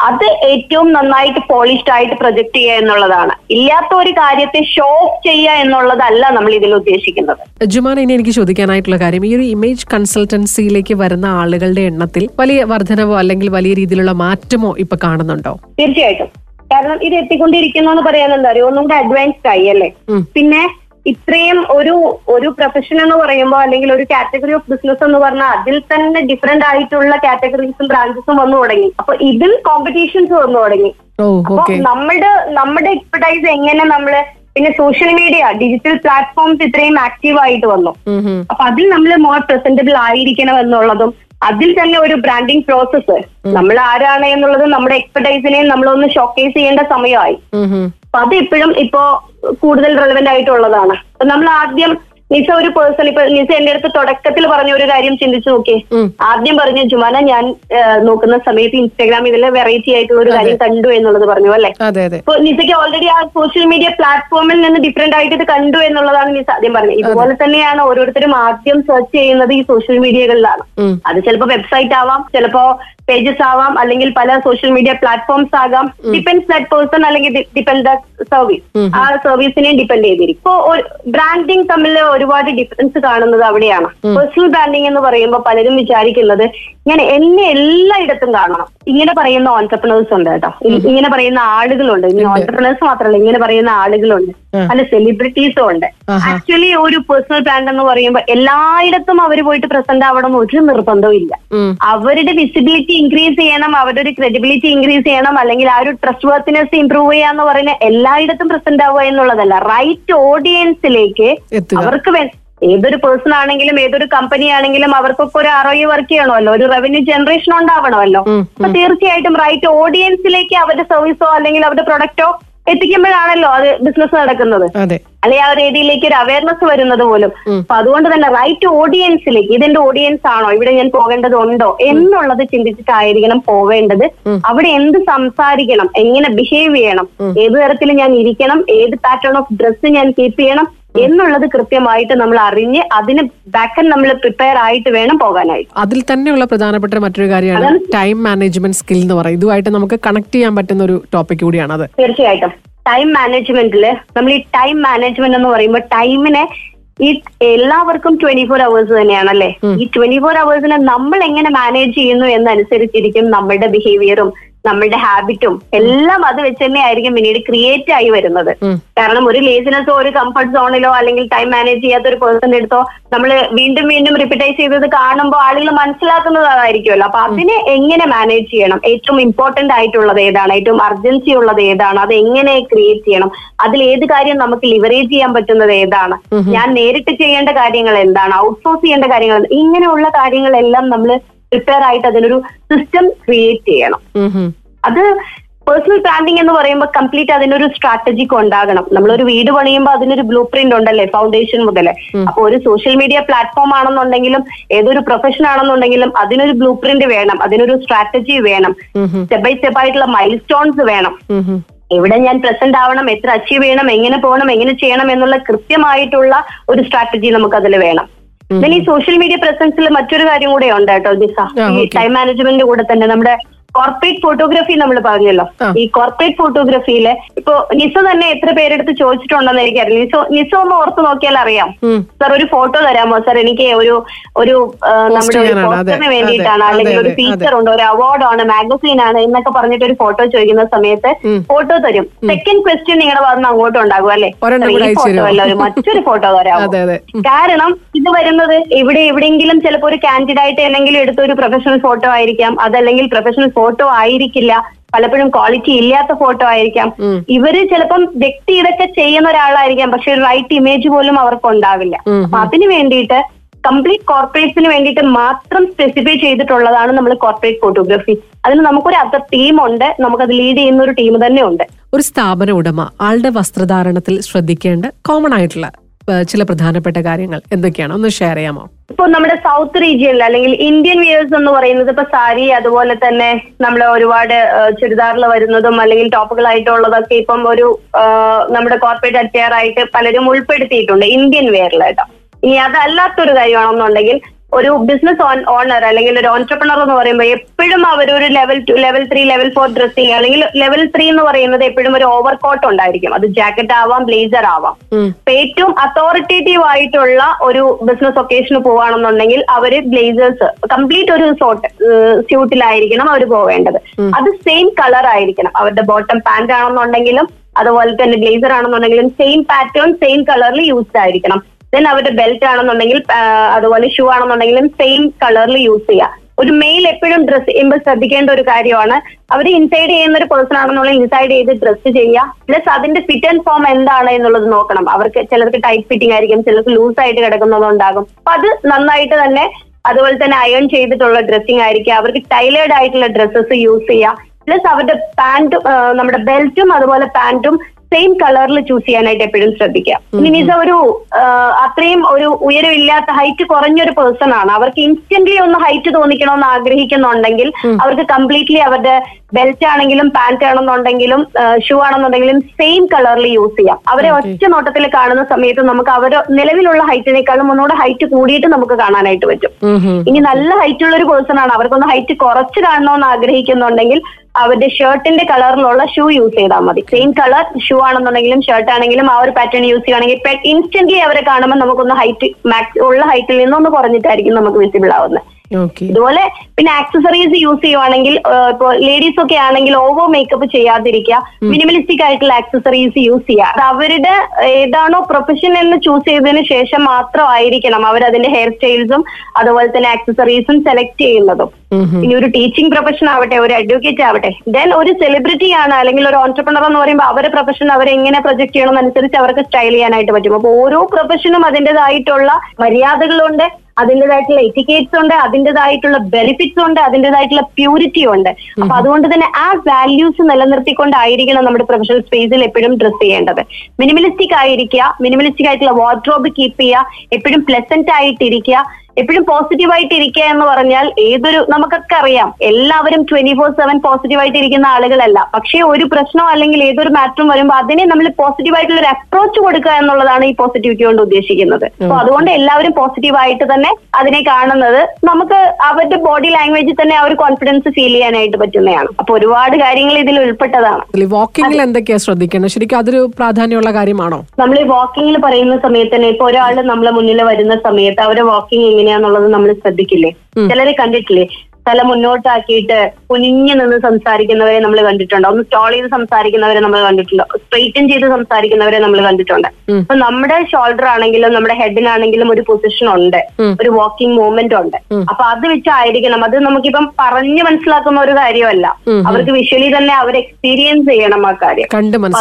അത് ഏറ്റവും നന്നായിട്ട് പോളിഷ്ഡ് ആയിട്ട് പ്രൊജക്ട് ചെയ്യുക എന്നുള്ളതാണ്. ഇല്ലാത്ത ഒരു കാര്യത്തെ ഷോ ഓഫ് ചെയ്യുക എന്നുള്ളതല്ല നമ്മൾ ഇതിൽ ഉദ്ദേശിക്കുന്നത്. ജുമാൻ ഇനി എനിക്ക് ചോദിക്കാനായിട്ടുള്ള കാര്യം ഈ ഒരു ഇമേജ് കൺസൾട്ടൻസിയിലേക്ക് വരുന്ന ആളുകളുടെ എണ്ണത്തിൽ വലിയ വർധനവോ അല്ലെങ്കിൽ വലിയ രീതിയിലുള്ള മാറ്റമോ ഇപ്പൊ കാണുന്നുണ്ടോ? തീർച്ചയായിട്ടും. കാരണം ഇത് എത്തിക്കൊണ്ടിരിക്കുന്നു എന്ന് പറയാൻ എന്താ അറിയോ? ഒന്നും കൂടെ അഡ്വാൻസ്ഡ് ആയി അല്ലേ? പിന്നെ ഇത്രയും ഒരു ഒരു പ്രൊഫഷൻ എന്ന് പറയുമ്പോൾ അല്ലെങ്കിൽ ഒരു കാറ്റഗറി ഓഫ് ബിസിനസ് എന്ന് പറഞ്ഞാൽ അതിൽ തന്നെ ഡിഫറെന്റ് ആയിട്ടുള്ള കാറ്റഗറീസും ബ്രാഞ്ചസും വന്നു തുടങ്ങി. അപ്പൊ ഇതിൽ കോമ്പറ്റീഷൻസ് വന്നു തുടങ്ങി. അപ്പൊ നമ്മുടെ നമ്മുടെ എക്സ്പെർട്ടൈസ് എങ്ങനെ നമ്മൾ പിന്നെ സോഷ്യൽ മീഡിയ ഡിജിറ്റൽ പ്ലാറ്റ്ഫോംസ് ഇത്രയും ആക്റ്റീവ് ആയിട്ട് വന്നു. അപ്പൊ അതിൽ നമ്മൾ മോർ പ്രസന്റബിൾ ആയിരിക്കണം എന്നുള്ളതും അതിൽ തന്നെ ഒരു ബ്രാൻഡിങ് പ്രോസസ്സ് നമ്മൾ ആരാണ് എന്നുള്ളത് നമ്മുടെ എക്സ്പെർട്ടൈസിനെയും നമ്മളൊന്ന് ഷോക്കേസ് ചെയ്യേണ്ട സമയമായി. അപ്പൊ അത് ഇപ്പോഴും ഇപ്പോ കൂടുതൽ റെലവെന്റ് ആയിട്ടുള്ളതാണ്. നമ്മൾ ആദ്യം നിസ ഒരു പേഴ്സൺ ഇപ്പൊ നിസ എന്റെ അടുത്ത് തുടക്കത്തിൽ പറഞ്ഞ ഒരു കാര്യം ചിന്തിച്ചു നോക്കേ ആദ്യം പറഞ്ഞു ജുമാന ഞാൻ നോക്കുന്ന സമയത്ത് ഇൻസ്റ്റാഗ്രാം ഇതിലെ വെറൈറ്റി ആയിട്ടുള്ള ഒരു കാര്യം കണ്ടു എന്നുള്ളത് പറഞ്ഞു അല്ലെ? ഇപ്പൊ നിസയ്ക്ക് ഓൾറെഡി ആ സോഷ്യൽ മീഡിയ പ്ലാറ്റ്ഫോമിൽ നിന്ന് ഡിഫറെന്റ് ആയിട്ട് ഇത് കണ്ടു എന്നുള്ളതാണ് നിസ ആദ്യം പറഞ്ഞത്. ഇതുപോലെ തന്നെയാണ് ഓരോരുത്തരും ആദ്യം സെർച്ച് ചെയ്യുന്നത് ഈ സോഷ്യൽ മീഡിയകളിലാണ് അത് ചിലപ്പോ വെബ്സൈറ്റ് ആവാം ചിലപ്പോ പേജസ് ആവാം അല്ലെങ്കിൽ പല സോഷ്യൽ മീഡിയ പ്ലാറ്റ്ഫോംസ് ആകാം. ഡിപ്പെൻസ് ദാറ്റ് പേഴ്സൺ അല്ലെങ്കിൽ ഡിപ്പെൻഡ് ദാറ്റ് സർവീസ് ആ സർവീസിനെ ഡിപ്പെൻഡ് ചെയ്തിരിക്കും. ഇപ്പോ ബ്രാൻഡിങ് തമ്മിൽ ഒരുപാട് ഡിഫറൻസ് കാണുന്നത് അവിടെയാണ്. പേഴ്സണൽ ബ്രാൻഡിങ് എന്ന് പറയുമ്പോൾ പലരും വിചാരിക്കുന്നത് ഞാൻ എന്നെ എല്ലായിടത്തും കാണണം. ഇങ്ങനെ പറയുന്ന ഓൺടർപ്രണേഴ്സ് ഉണ്ട് കേട്ടോ. ഇങ്ങനെ പറയുന്ന ആളുകളുണ്ട്. ഇനി ഓൺടർപ്രണേഴ്സ് മാത്രമല്ല ഇങ്ങനെ പറയുന്ന ആളുകളുണ്ട്. പല സെലിബ്രിറ്റീസും ഉണ്ട്. ആക്ച്വലി ഒരു പേഴ്സണൽ ബ്രാൻഡ് എന്ന് പറയുമ്പോൾ എല്ലായിടത്തും അവർ പോയിട്ട് പ്രസന്റ് ആവണം എന്ന് ഒരു നിർബന്ധവും ഇല്ല. അവരുടെ വിസിബിലിറ്റി ഇൻക്രീസ് ചെയ്യണം അവരുടെ ഒരു ക്രെഡിബിലിറ്റി ഇൻക്രീസ് ചെയ്യണം അല്ലെങ്കിൽ ആ ഒരു ട്രസ്റ്റ് വർത്തിനെസ് ഇംപ്രൂവ് ചെയ്യാന്ന് പറയുന്ന എല്ലായിടത്തും പ്രസന്റ് ആവുക എന്നുള്ളതല്ല. റൈറ്റ് ഓഡിയൻസിലേക്ക് എത്തുക. അവർക്ക് വേ- ഏതൊരു പേഴ്സൺ ആണെങ്കിലും ഏതൊരു കമ്പനി ആണെങ്കിലും അവർക്കൊക്കെ ഒരു ആർഒയ് വർക്ക് ചെയ്യണമല്ലോ. ഒരു റവന്യൂ ജനറേഷൻ ഉണ്ടാവണമല്ലോ. അപ്പൊ തീർച്ചയായിട്ടും റൈറ്റ് ഓഡിയൻസിലേക്ക് അവരുടെ സർവീസോ അല്ലെങ്കിൽ അവരുടെ പ്രൊഡക്റ്റോ എത്തിക്കുമ്പോഴാണല്ലോ അത് ബിസിനസ് നടക്കുന്നത്. അല്ലെ ആ ഒരു രീതിയിലേക്ക് ഒരു അവയർനെസ് വരുന്നത് പോലും. അപ്പൊ അതുകൊണ്ട് തന്നെ റൈറ്റ് ഓഡിയൻസിലേക്ക് ഇതിന്റെ ഓഡിയൻസ് ആണോ? ഇവിടെ ഞാൻ പോകേണ്ടതുണ്ടോ എന്നുള്ളത് ചിന്തിച്ചിട്ടായിരിക്കണം പോവേണ്ടത്. അവിടെ എന്ത് സംസാരിക്കണം? എങ്ങനെ ബിഹേവ് ചെയ്യണം? ഏത് തരത്തിൽ ഞാൻ ഇരിക്കണം? ഏത് പാറ്റേൺ ഓഫ് ഡ്രസ്സ് ഞാൻ കീപ്പ് ചെയ്യണം? എന്നുള്ളത് കൃത്യമായിട്ട് നമ്മൾ അറിഞ്ഞ് അതിന് ബാക്കൻ നമ്മൾ പ്രിപ്പയർ ആയിട്ട് വേണം പോകാനായിട്ട്. അതിൽ തന്നെയുള്ള പ്രധാനപ്പെട്ട മറ്റൊരു കാര്യമാണ് ടൈം മാനേജ്മെന്റ് സ്കിൽ എന്ന് പറയും ഇതുമായിട്ട് നമുക്ക് കണക്ട് ചെയ്യാൻ പറ്റുന്ന ഒരു ടോപ്പിക് കൂടിയാണ് അത്. തീർച്ചയായിട്ടും. ടൈം മാനേജ്മെന്റിൽ നമ്മൾ ഈ ടൈം മാനേജ്മെന്റ് എന്ന് പറയുമ്പോൾ ടൈമിനെ ഈ എല്ലാവർക്കും ട്വന്റി ഫോർ അവേഴ്സ് തന്നെയാണല്ലേ ഈ ട്വന്റി ഫോർ അവേഴ്സിനെ നമ്മൾ എങ്ങനെ മാനേജ് ചെയ്യുന്നു എന്നനുസരിച്ചിരിക്കും നമ്മളുടെ ബിഹേവിയറും നമ്മളുടെ ഹാബിറ്റും എല്ലാം അത് വെച്ച് തന്നെ ആയിരിക്കും പിന്നീട് ക്രിയേറ്റ് ആയി വരുന്നത്. കാരണം ഒരു ലേസിനസോ ഒരു കംഫർട്ട് സോണിലോ അല്ലെങ്കിൽ ടൈം മാനേജ് ചെയ്യാത്ത ഒരു പേഴ്സൺ എടുത്തോ നമ്മൾ വീണ്ടും വീണ്ടും റിപ്പീറ്റൈസ് ചെയ്തത് കാണുമ്പോൾ ആളുകൾ മനസ്സിലാക്കുന്നത് അതായിരിക്കുമല്ലോ. അപ്പൊ അതിനെ എങ്ങനെ മാനേജ് ചെയ്യണം? ഏറ്റവും ഇമ്പോർട്ടന്റ് ആയിട്ടുള്ളത് ഏതാണ്? ഏറ്റവും അർജൻസി ഉള്ളത് ഏതാണ്? അത് എങ്ങനെ ക്രിയേറ്റ് ചെയ്യണം? അതിൽ ഏത് കാര്യം നമുക്ക് ലിവറേജ് ചെയ്യാൻ പറ്റുന്നത് ഏതാണ്? ഞാൻ നേരിട്ട് ചെയ്യേണ്ട കാര്യങ്ങൾ എന്താണ്? ഔട്ട്സോഴ്സ് ചെയ്യേണ്ട കാര്യങ്ങൾ ഇങ്ങനെയുള്ള കാര്യങ്ങളെല്ലാം നമ്മൾ പ്രിപ്പയർ ആയിട്ട് അതിനൊരു സിസ്റ്റം ക്രിയേറ്റ് ചെയ്യണം. അത് പേഴ്സണൽ ബ്രാൻഡിങ് എന്ന് പറയുമ്പോൾ കംപ്ലീറ്റ് അതിനൊരു സ്ട്രാറ്റജി ഉണ്ടാകണം. നമ്മളൊരു വീട് പണിയുമ്പോൾ അതിനൊരു ബ്ലൂ പ്രിന്റ് ഉണ്ടല്ലേ ഫൗണ്ടേഷൻ മുതലേ. അപ്പൊ ഒരു സോഷ്യൽ മീഡിയ പ്ലാറ്റ്ഫോം ആണെന്നുണ്ടെങ്കിലും ഏതൊരു പ്രൊഫഷൻ ആണെന്നുണ്ടെങ്കിലും അതിനൊരു ബ്ലൂ പ്രിന്റ് വേണം അതിനൊരു സ്ട്രാറ്റജി വേണം. സ്റ്റെപ്പ് ബൈ സ്റ്റെപ്പ് ആയിട്ടുള്ള മൈൽ സ്റ്റോൺസ് വേണം. എവിടെ ഞാൻ പ്രസന്റ് ആവണം എത്ര അച്ചീവ് ചെയ്യണം എങ്ങനെ പോകണം എങ്ങനെ ചെയ്യണം എന്നുള്ള കൃത്യമായിട്ടുള്ള ഒരു സ്ട്രാറ്റജി നമുക്ക് അതിൽ വേണം. Then ഈ സോഷ്യൽ മീഡിയ പ്രസൻസിൽ മറ്റൊരു കാര്യം കൂടെ ഉണ്ട് കേട്ടോ ദിസ ഈ ടൈം മാനേജ്മെന്റ് കൂടെ തന്നെ നമ്മുടെ കോർപ്പറേറ്റ് ഫോട്ടോഗ്രാഫി നമ്മൾ പറഞ്ഞല്ലോ. ഈ കോർപ്പറേറ്റ് ഫോട്ടോഗ്രാഫിയിൽ ഇപ്പൊ നിസ തന്നെ എത്ര പേരെടുത്ത് ചോദിച്ചിട്ടുണ്ടെന്ന് എനിക്കറിയില്ല. നിസോ നിസോ ഒന്ന് ഓർത്ത് നോക്കിയാൽ അറിയാം. സാർ ഒരു ഫോട്ടോ തരാമോ? സാർ എനിക്ക് ഒരു ഒരു നമ്മുടെ ഒരു പോസ്റ്ററിന് വേണ്ടിയിട്ടാണ്. അല്ലെങ്കിൽ ഒരു ഫീച്ചർ ഉണ്ട് ഒരു അവാർഡാണ് മാഗസീൻ ആണ് എന്നൊക്കെ പറഞ്ഞിട്ട് ഒരു ഫോട്ടോ ചോദിക്കുന്ന സമയത്ത് ഫോട്ടോ തരും. സെക്കൻഡ് ക്വസ്റ്റ്യൻ നിങ്ങളുടെ ഭാഗത്ത് അങ്ങോട്ട് ഉണ്ടാകും അല്ലെ? ഫോട്ടോ? അല്ല ഒരു മറ്റൊരു ഫോട്ടോ തരാമോ? കാരണം ഇത് വരുന്നത് ഇവിടെ എവിടെയെങ്കിലും ചിലപ്പോൾ ഒരു കാൻഡിഡേറ്റ് എന്തെങ്കിലും എടുത്ത ഒരു പ്രൊഫഷണൽ ഫോട്ടോ ആയിരിക്കാം. അതല്ലെങ്കിൽ പ്രൊഫഷണൽ ഫോട്ടോ ആയിരിക്കില്ല. പലപ്പോഴും ക്വാളിറ്റി ഇല്ലാത്ത ഫോട്ടോ ആയിരിക്കാം. ഇവർ ചിലപ്പം വ്യക്തി ഇതൊക്കെ ചെയ്യുന്ന ഒരാളായിരിക്കാം. പക്ഷെ ഒരു റൈറ്റ് ഇമേജ് പോലും അവർക്ക് ഉണ്ടാവില്ല. അപ്പൊ അതിന് വേണ്ടിയിട്ട് കംപ്ലീറ്റ് കോർപ്പറേറ്റ്സിന് വേണ്ടിയിട്ട് മാത്രം സ്പെസിഫൈ ചെയ്തിട്ടുള്ളതാണ് നമ്മൾ കോർപ്പറേറ്റ് ഫോട്ടോഗ്രാഫി അതിന് നമുക്കൊരു അത്ര ടീം ഉണ്ട്. നമുക്ക് അത് ലീഡ് ചെയ്യുന്ന ഒരു ടീം തന്നെ ഉണ്ട് ഒരു സ്ഥാപന ഉടമ ആളുടെ വസ്ത്രധാരണത്തിൽ ശ്രദ്ധിക്കേണ്ട കോമൺ ആയിട്ടുള്ള ചില പ്രധാനപ്പെട്ട കാര്യങ്ങൾ എന്തൊക്കെയാണ്? ഒന്ന് ഷെയർ ചെയ്യാമോ? ഇപ്പൊ നമ്മുടെ സൗത്ത് റീജിയനിൽ അല്ലെങ്കിൽ ഇന്ത്യൻ വിയേഴ്സ് എന്ന് പറയുന്നത് ഇപ്പൊ സാരി അതുപോലെ തന്നെ നമ്മൾ ഒരുപാട് ചുരിദാറിൽ വരുന്നതും അല്ലെങ്കിൽ ടോപ്പുകളായിട്ടുള്ളതൊക്കെ ഇപ്പം ഒരു നമ്മുടെ കോർപ്പറേറ്റ് അറ്റയർ ആയിട്ട് പലരും ഉൾപ്പെടുത്തിയിട്ടുണ്ട് ഇന്ത്യൻ വെയറിലായിട്ടോ ഇനി അതല്ലാത്തൊരു കാര്യമാണെന്നുണ്ടെങ്കിൽ ഒരു ബിസിനസ് ഓണർ അല്ലെങ്കിൽ ഒരു ഓൺടർപ്രണർ എന്ന് പറയുമ്പോൾ എപ്പോഴും അവർ ഒരു level two level three level four dressing അല്ലെങ്കിൽ ലെവൽ ത്രീ എന്ന് പറയുന്നത് എപ്പോഴും ഒരു ഓവർ കോട്ട് ഉണ്ടായിരിക്കും. അത് ജാക്കറ്റ് ആവാം ബ്ലേസർ ആവാം. അപ്പൊ ഏറ്റവും അതോറിറ്റേറ്റീവ് ആയിട്ടുള്ള ഒരു ബിസിനസ് ഒക്കേഷന് പോവാണെന്നുണ്ടെങ്കിൽ അവർ ബ്ലേസേഴ്സ് കംപ്ലീറ്റ് ഒരു സോട്ട് സ്യൂട്ടിലായിരിക്കണം അവർ പോവേണ്ടത്. അത് സെയിം കളർ ആയിരിക്കണം. അവരുടെ ബോട്ടം പാന്റ് ആണെന്നുണ്ടെങ്കിലും അതുപോലെ തന്നെ ബ്ലേസർ ആണെന്നുണ്ടെങ്കിലും സെയിം പാറ്റേൺ സെയിം കളറിൽ യൂസ്ഡ് ആയിരിക്കണം. ദെൻ അവരുടെ ബെൽറ്റ് ആണെന്നുണ്ടെങ്കിൽ അതുപോലെ ഷൂ ആണെന്നുണ്ടെങ്കിലും സെയിം കളറിൽ യൂസ് ചെയ്യുക ഒരു മെയിൽ എപ്പോഴും ഡ്രസ് ചെയ്യുമ്പോൾ ശ്രദ്ധിക്കേണ്ട ഒരു കാര്യമാണ്. അവർ ഇൻസൈഡ് ചെയ്യുന്ന ഒരു പേഴ്സൺ ആണെന്നുള്ള ഇൻസൈഡ് ചെയ്ത് ഡ്രസ് ചെയ്യുക. പ്ലസ് അതിന്റെ ഫിറ്റ് ആൻഡ് ഫോം എന്താണ് എന്നുള്ളത് നോക്കണം. അവർക്ക് ചിലർക്ക് ടൈറ്റ് ഫിറ്റിംഗ് ആയിരിക്കും ചിലർക്ക് ലൂസ് ആയിട്ട് കിടക്കുന്നതുണ്ടാകും അപ്പൊ അത് നന്നായിട്ട് തന്നെ അതുപോലെ തന്നെ അയൺ ചെയ്തിട്ടുള്ള ഡ്രസ്സിംഗ് ആയിരിക്കും അവർക്ക് ടൈലേഡ് ആയിട്ടുള്ള ഡ്രസ്സസ് യൂസ് ചെയ്യുക പ്ലസ് അവരുടെ പാന്റും നമ്മുടെ ബെൽറ്റും അതുപോലെ പാന്റും സെയിം കളറിൽ ചൂസ് ചെയ്യാനായിട്ട് എപ്പോഴും ശ്രദ്ധിക്കുക. മിനിസ നിസ ഒരു അത്രയും ഒരു ഉയരമില്ലാത്ത ഹൈറ്റ് കുറഞ്ഞൊരു പേഴ്സൺ ആണ്. അവർക്ക് ഇൻസ്റ്റന്റ്ലി ഒന്ന് ഹൈറ്റ് തോന്നിക്കണമെന്ന് ആഗ്രഹിക്കുന്നുണ്ടെങ്കിൽ അവർക്ക് കംപ്ലീറ്റ്ലി അവരുടെ ബെൽറ്റ് ആണെങ്കിലും പാന്റ് ആണെന്നുണ്ടെങ്കിലും ഷൂ ആണെന്നുണ്ടെങ്കിലും സെയിം കളറിൽ യൂസ് ചെയ്യാം. അവരെ ഒറ്റ നോട്ടത്തിൽ കാണുന്ന സമയത്ത് നമുക്ക് അവർ നിലവിലുള്ള ഹൈറ്റിനേക്കാളും ഒന്നുകൂടെ ഹൈറ്റ് കൂടിയിട്ട് നമുക്ക് കാണാനായിട്ട് പറ്റും. ഇനി നല്ല ഹൈറ്റ് ഉള്ള ഒരു പേഴ്സൺ ആണ്. അവർക്കൊന്ന് ഹൈറ്റ് കുറച്ച് കാണണമെന്ന് ആഗ്രഹിക്കുന്നുണ്ടെങ്കിൽ അവരുടെ ഷർട്ടിന്റെ കളറിലുള്ള ഷൂ യൂസ് ചെയ്താൽ മതി. സെയിം കളർ ഷൂ ആണെന്നുണ്ടെങ്കിലും ഷർട്ട് ആണെങ്കിലും ആ ഒരു പാറ്റേൺ യൂസ് ചെയ്യുകയാണെങ്കിൽ ഇൻസ്റ്റന്റ്ലി അവരെ കാണുമ്പോൾ നമുക്കൊന്ന് ഹൈറ്റ് മാക്സ് ഉള്ള ഹൈറ്റിൽ നിന്നൊന്ന് കുറഞ്ഞിട്ടായിരിക്കും നമുക്ക് വിസിബിൾ ആവുന്നത് ഇതുപോലെ പിന്നെ ആക്സസറീസ് യൂസ് ചെയ്യുവാണെങ്കിൽ ഇപ്പോൾ ലേഡീസ് ഒക്കെ ആണെങ്കിൽ ഓവർ മേക്കപ്പ് ചെയ്യാതിരിക്കുക. മിനിമലിസ്റ്റിക് ആയിട്ടുള്ള ആക്സസറീസ് യൂസ് ചെയ്യുക. അത് അവരുടെ ഏതാണോ പ്രൊഫഷൻ എന്ന് ചൂസ് ചെയ്തതിന് ശേഷം മാത്രമായിരിക്കണം അവർ അതിന്റെ ഹെയർ സ്റ്റൈൽസും അതുപോലെ തന്നെ ആക്സസറീസും സെലക്ട് ചെയ്യുന്നതും. ഇനി ഒരു ടീച്ചിങ് പ്രൊഫഷൻ ആവട്ടെ ഒരു അഡ്വക്കേറ്റ് ആവട്ടെ ദെൻ ഒരു സെലിബ്രിറ്റി ആണ് അല്ലെങ്കിൽ ഒരു ഓൺടർപ്രണർ എന്ന് പറയുമ്പോൾ അവരെ പ്രൊഫഷൻ അവരെ എങ്ങനെ പ്രൊജക്ട് ചെയ്യണം എന്നനുസരിച്ച് അവർക്ക് സ്റ്റൈൽ ചെയ്യാനായിട്ട് പറ്റും. അപ്പോൾ ഓരോ പ്രൊഫഷനും അതിന്റെതായിട്ടുള്ള മര്യാദകളുണ്ട് അതിന്റെതായിട്ടുള്ള എറ്റിക്കേറ്റ്സ് ഉണ്ട് അതിന്റെതായിട്ടുള്ള ബെനിഫിറ്റ്സ് ഉണ്ട് അതിന്റെതായിട്ടുള്ള പ്യൂരിറ്റി ഉണ്ട്. അപ്പൊ അതുകൊണ്ട് തന്നെ ആ വാല്യൂസ് നിലനിർത്തിക്കൊണ്ടായിരിക്കണം നമ്മുടെ പ്രൊഫഷണൽ സ്പേസിൽ എപ്പോഴും ഡ്രസ് ചെയ്യേണ്ടത്. മിനിമലിസ്റ്റിക് ആയിരിക്കുക മിനിമലിസ്റ്റിക് ആയിട്ടുള്ള വാർഡ്രോബ് കീപ്പ് ചെയ്യുക എപ്പോഴും പ്ലസന്റ് ആയിട്ടിരിക്കുക എപ്പോഴും പോസിറ്റീവ് ആയിട്ട് ഇരിക്കുക എന്ന് പറഞ്ഞാൽ ഏതൊരു നമുക്കൊക്കെ അറിയാം. എല്ലാവരും ട്വന്റി ഫോർ സെവൻ പോസിറ്റീവ് ആയിട്ട് ഇരിക്കുന്ന ആളുകളല്ല. പക്ഷേ ഒരു പ്രശ്നം അല്ലെങ്കിൽ ഏതൊരു മാറ്ററും വരുമ്പോൾ അതിനെ നമ്മൾ പോസിറ്റീവ് ആയിട്ടുള്ള ഒരു അപ്രോച്ച് കൊടുക്കുക എന്നുള്ളതാണ് ഈ പോസിറ്റിവിറ്റി കൊണ്ട് ഉദ്ദേശിക്കുന്നത്. അപ്പൊ അതുകൊണ്ട് എല്ലാവരും പോസിറ്റീവ് ആയിട്ട് തന്നെ അതിനെ കാണുന്നത് നമുക്ക് അവരുടെ ബോഡി ലാംഗ്വേജിൽ തന്നെ ആ ഒരു കോൺഫിഡൻസ് ഫീൽ ചെയ്യാനായിട്ട് പറ്റുന്നതാണ്. അപ്പൊ ഒരുപാട് കാര്യങ്ങൾ ഇതിൽ ഉൾപ്പെട്ടതാണ്. വാക്കിംഗിൽ എന്തൊക്കെയാ ശ്രദ്ധിക്കേണ്ടത്? ശരിക്കും അതൊരു പ്രാധാന്യമുള്ള കാര്യമാണോ? നമ്മൾ ഈ വാക്കിംഗിൽ പറയുന്ന സമയത്ത് തന്നെ ഇപ്പൊ ഒരാൾ നമ്മളെ മുന്നിൽ വരുന്ന സമയത്ത് അവരെ വാക്കിംഗ് എങ്ങനെയാന്നുള്ളത് നമ്മൾ ശ്രദ്ധിക്കില്ലേ? ചിലരെ കണ്ടിട്ടില്ലേ? തല മുന്നോട്ടാക്കിയിട്ട് കുനിഞ്ഞു നിന്ന് സംസാരിക്കുന്നവരെ നമ്മൾ കണ്ടിട്ടുണ്ട്. ഒന്ന് സ്റ്റോൾ ചെയ്ത് സംസാരിക്കുന്നവരെ നമ്മൾ കണ്ടിട്ടുണ്ട്. സ്ട്രെയിറ്റൻ ചെയ്ത് സംസാരിക്കുന്നവരെ നമ്മൾ കണ്ടിട്ടുണ്ട്. അപ്പൊ നമ്മുടെ ഷോൾഡർ ആണെങ്കിലും നമ്മുടെ ഹെഡിനാണെങ്കിലും ഒരു പൊസിഷൻ ഉണ്ട്. ഒരു വാക്കിംഗ് മൂവ്മെന്റ് ഉണ്ട്. അപ്പൊ അത് വെച്ചായിരിക്കണം. അത് നമുക്കിപ്പം പറഞ്ഞു മനസ്സിലാക്കുന്ന ഒരു കാര്യമല്ല. അവർക്ക് വിഷ്വലി തന്നെ അവർ എക്സ്പീരിയൻസ് ചെയ്യണം ആ കാര്യം.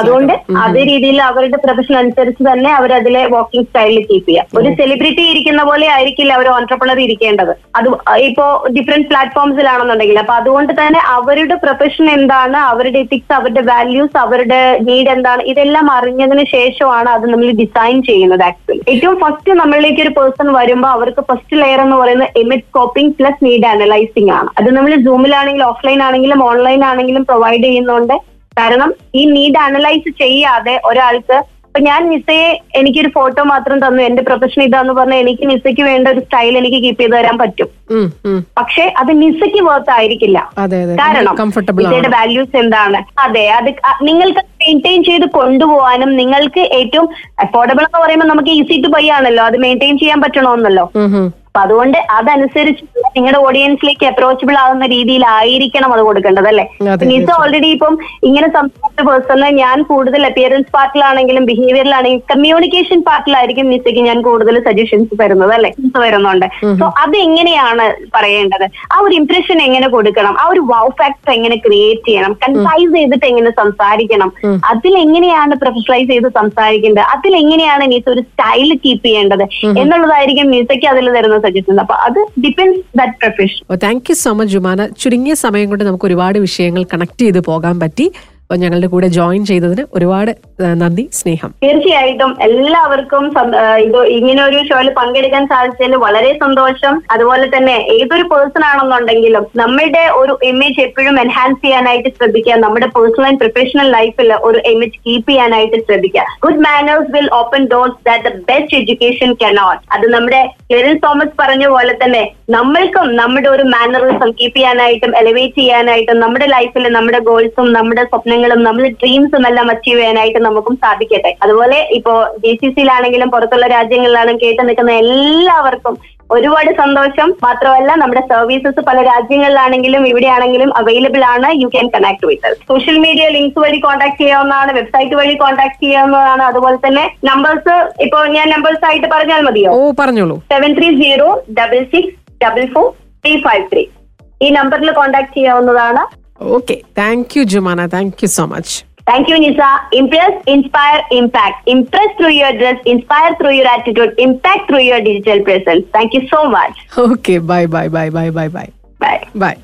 അതുകൊണ്ട് അതേ രീതിയിൽ അവരുടെ പ്രൊഫഷൻ അനുസരിച്ച് തന്നെ അവർ അതിലെ വാക്കിംഗ് സ്റ്റൈലിൽ കീപ്പ് ചെയ്യാം ഒരു സെലിബ്രിറ്റി ഇരിക്കുന്ന പോലെ ആയിരിക്കില്ല അവർ ഓൺട്രപ്രണർ ഇരിക്കേണ്ടത്. അത് ഇപ്പോ ഡിഫറെന്റ് പ്ലാറ്റ്ഫോംസിലാണെന്നുണ്ടെങ്കിൽ അപ്പൊ അതുകൊണ്ട് തന്നെ അവരുടെ പ്രൊഫഷൻ എന്താണ് അവരുടെ എത്തിക്സ് അവരുടെ വാല്യൂസ് അവരുടെ നീഡ് എന്താണ് ഇതെല്ലാം അറിഞ്ഞതിന് ശേഷമാണ് അത് നമ്മൾ ഡിസൈൻ ചെയ്യുന്നത് ആക്ച്വലി ഏറ്റവും ഫസ്റ്റ് നമ്മളിലേക്ക് ഒരു പേഴ്സൺ വരുമ്പോൾ അവർക്ക് ഫസ്റ്റ് ലെയർ എന്ന് പറയുന്നത് emit scoping plus need analysing ആണ്. അത് നമ്മൾ സൂമിലാണെങ്കിലും ഓഫ്ലൈൻ ആണെങ്കിലും ഓൺലൈൻ ആണെങ്കിലും പ്രൊവൈഡ് ചെയ്യുന്നുണ്ട്. കാരണം ഈ നീഡ് അനലൈസ് ചെയ്യാതെ ഒരാൾക്ക് ഇപ്പൊ ഞാൻ നിസയെ എനിക്കൊരു ഫോട്ടോ മാത്രം തന്നു. എന്റെ പ്രൊഫഷൻ ഇതാന്ന് പറഞ്ഞാൽ എനിക്ക് നിസയ്ക്ക് വേണ്ട ഒരു സ്റ്റൈൽ എനിക്ക് കീപ്പ് ചെയ്ത് തരാൻ പറ്റും. പക്ഷെ അത് നിസയ്ക്ക് വർത്ത് ആയിരിക്കില്ല. കാരണം നിസയുടെ വാല്യൂസ് എന്താണ്? അതെ അത് നിങ്ങൾക്ക് മെയിന്റെയിൻ ചെയ്ത് കൊണ്ടുപോകാനും നിങ്ങൾക്ക് ഏറ്റവും അഫോർഡബിൾ എന്ന് പറയുമ്പോൾ നമുക്ക് ഈസി ടു ബൈ ആണല്ലോ. അത് മെയിന്റെയിൻ ചെയ്യാൻ പറ്റണമെന്നല്ലോ. അപ്പൊ അതുകൊണ്ട് അതനുസരിച്ച് നിങ്ങളുടെ ഓഡിയൻസിലേക്ക് അപ്രോച്ചബിൾ ആവുന്ന രീതിയിലായിരിക്കണം അത് കൊടുക്കേണ്ടത് അല്ലെ? നിസ ഓൾറെഡി ഇപ്പം ഇങ്ങനെ സംസാരിച്ച പേഴ്സണിന് ഞാൻ കൂടുതൽ അപ്പിയറൻസ് പാർട്ടിലാണെങ്കിലും ബിഹേവിയറിലാണെങ്കിലും കമ്മ്യൂണിക്കേഷൻ പാർട്ടിലായിരിക്കും നിസയ്ക്ക് ഞാൻ കൂടുതൽ സജഷൻസ് തരുന്നത് അല്ലെ? വരുന്നുണ്ട്. സോ അത് എങ്ങനെയാണ് പറയേണ്ടത്? ആ ഒരു ഇംപ്രഷൻ എങ്ങനെ കൊടുക്കണം? ആ ഒരു വൗ ഫാക്ടർ എങ്ങനെ ക്രിയേറ്റ് ചെയ്യണം? കൺസൈസ് ചെയ്തിട്ട് എങ്ങനെ സംസാരിക്കണം? അതിൽ എങ്ങനെയാണ് പ്രൊഫഷണലൈസ് ചെയ്ത് സംസാരിക്കേണ്ടത്? അതിൽ എങ്ങനെയാണ് നിസ ഒരു സ്റ്റൈൽ കീപ്പ് ചെയ്യേണ്ടത്? എന്നുള്ളതായിരിക്കും നീസയ്ക്ക് അതിൽ തരുന്ന സജഷൻ അപ്പൊ അത് depends that thank you so much Jumana. ചുരുങ്ങിയ സമയം കൊണ്ട് നമുക്ക് ഒരുപാട് വിഷയങ്ങൾ കണക്ട് ചെയ്ത് പോകാൻ പറ്റി. അപ്പോൾ ഞങ്ങളുടെ കൂടെ ജോയിൻ ചെയ്തതിന് ഒരുപാട് നന്ദി സ്നേഹം. തീർച്ചയായിട്ടും എല്ലാവർക്കും ഇത് ഇങ്ങനെ ഒരു ഷോയിൽ പങ്കെടുക്കാൻ സാധിച്ചതിൽ വളരെ സന്തോഷം. അതുപോലെ തന്നെ ഏതൊരു പേഴ്സൺ ആണെന്നുണ്ടെങ്കിലും നമ്മുടെ ഒരു ഇമേജ് എപ്പോഴും എൻഹാൻസ് ചെയ്യാനായിട്ട് ശ്രദ്ധിക്കുക. നമ്മുടെ പേഴ്സണൽ ആൻഡ് പ്രൊഫഷണൽ ലൈഫിൽ ഒരു ഇമേജ് കീപ്പ് ചെയ്യാനായിട്ട് ശ്രദ്ധിക്കുക. Good manners will open doors that the best education cannot അത് നമ്മുടെ ക്ലിറിൻ തോമസ് പറഞ്ഞ പോലെ തന്നെ നമ്മൾക്കും നമ്മുടെ ഒരു മാനറിസം കീപ്പ് ചെയ്യാനായിട്ടും എലിവേറ്റ് ചെയ്യാനായിട്ടും നമ്മുടെ ലൈഫിൽ നമ്മുടെ ഗോൾസും നമ്മുടെ സ്വപ്നങ്ങളും നമ്മുടെ ഡ്രീംസും എല്ലാം അച്ചീവ് ചെയ്യാനായിട്ട് നമുക്കും സാധിക്കട്ടെ. അതുപോലെ ഇപ്പോ ജി സി സിയിലാണെങ്കിലും പുറത്തുള്ള രാജ്യങ്ങളിലാണെങ്കിലും കേട്ട് നിൽക്കുന്ന എല്ലാവർക്കും ഒരുപാട് സന്തോഷം. മാത്രമല്ല നമ്മുടെ സർവീസസ് പല രാജ്യങ്ങളിലാണെങ്കിലും ഇവിടെയാണെങ്കിലും അവൈലബിൾ ആണ്. You can connect with social media links വഴി കോൺടാക്ട് ചെയ്യാവുന്നതാണ്. വെബ്സൈറ്റ് വഴി കോൺടാക്ട് ചെയ്യാവുന്നതാണ്. അതുപോലെ തന്നെ നമ്പേഴ്സ് ഇപ്പോ ഞാൻ നമ്പേഴ്സ് ആയിട്ട് പറഞ്ഞാൽ മതിയോ? പറഞ്ഞോളൂ. Seven three zero double six double four three five three ഈ നമ്പറിൽ കോൺടാക്ട് ചെയ്യാവുന്നതാണ്. Okay thank you Jumana thank you so much Thank you, Nisa. Impress, inspire, impact. Impress through your dress, inspire through your attitude, impact through your digital presence. Thank you so much. Okay, bye, bye, bye, bye, bye, bye. Bye. Bye.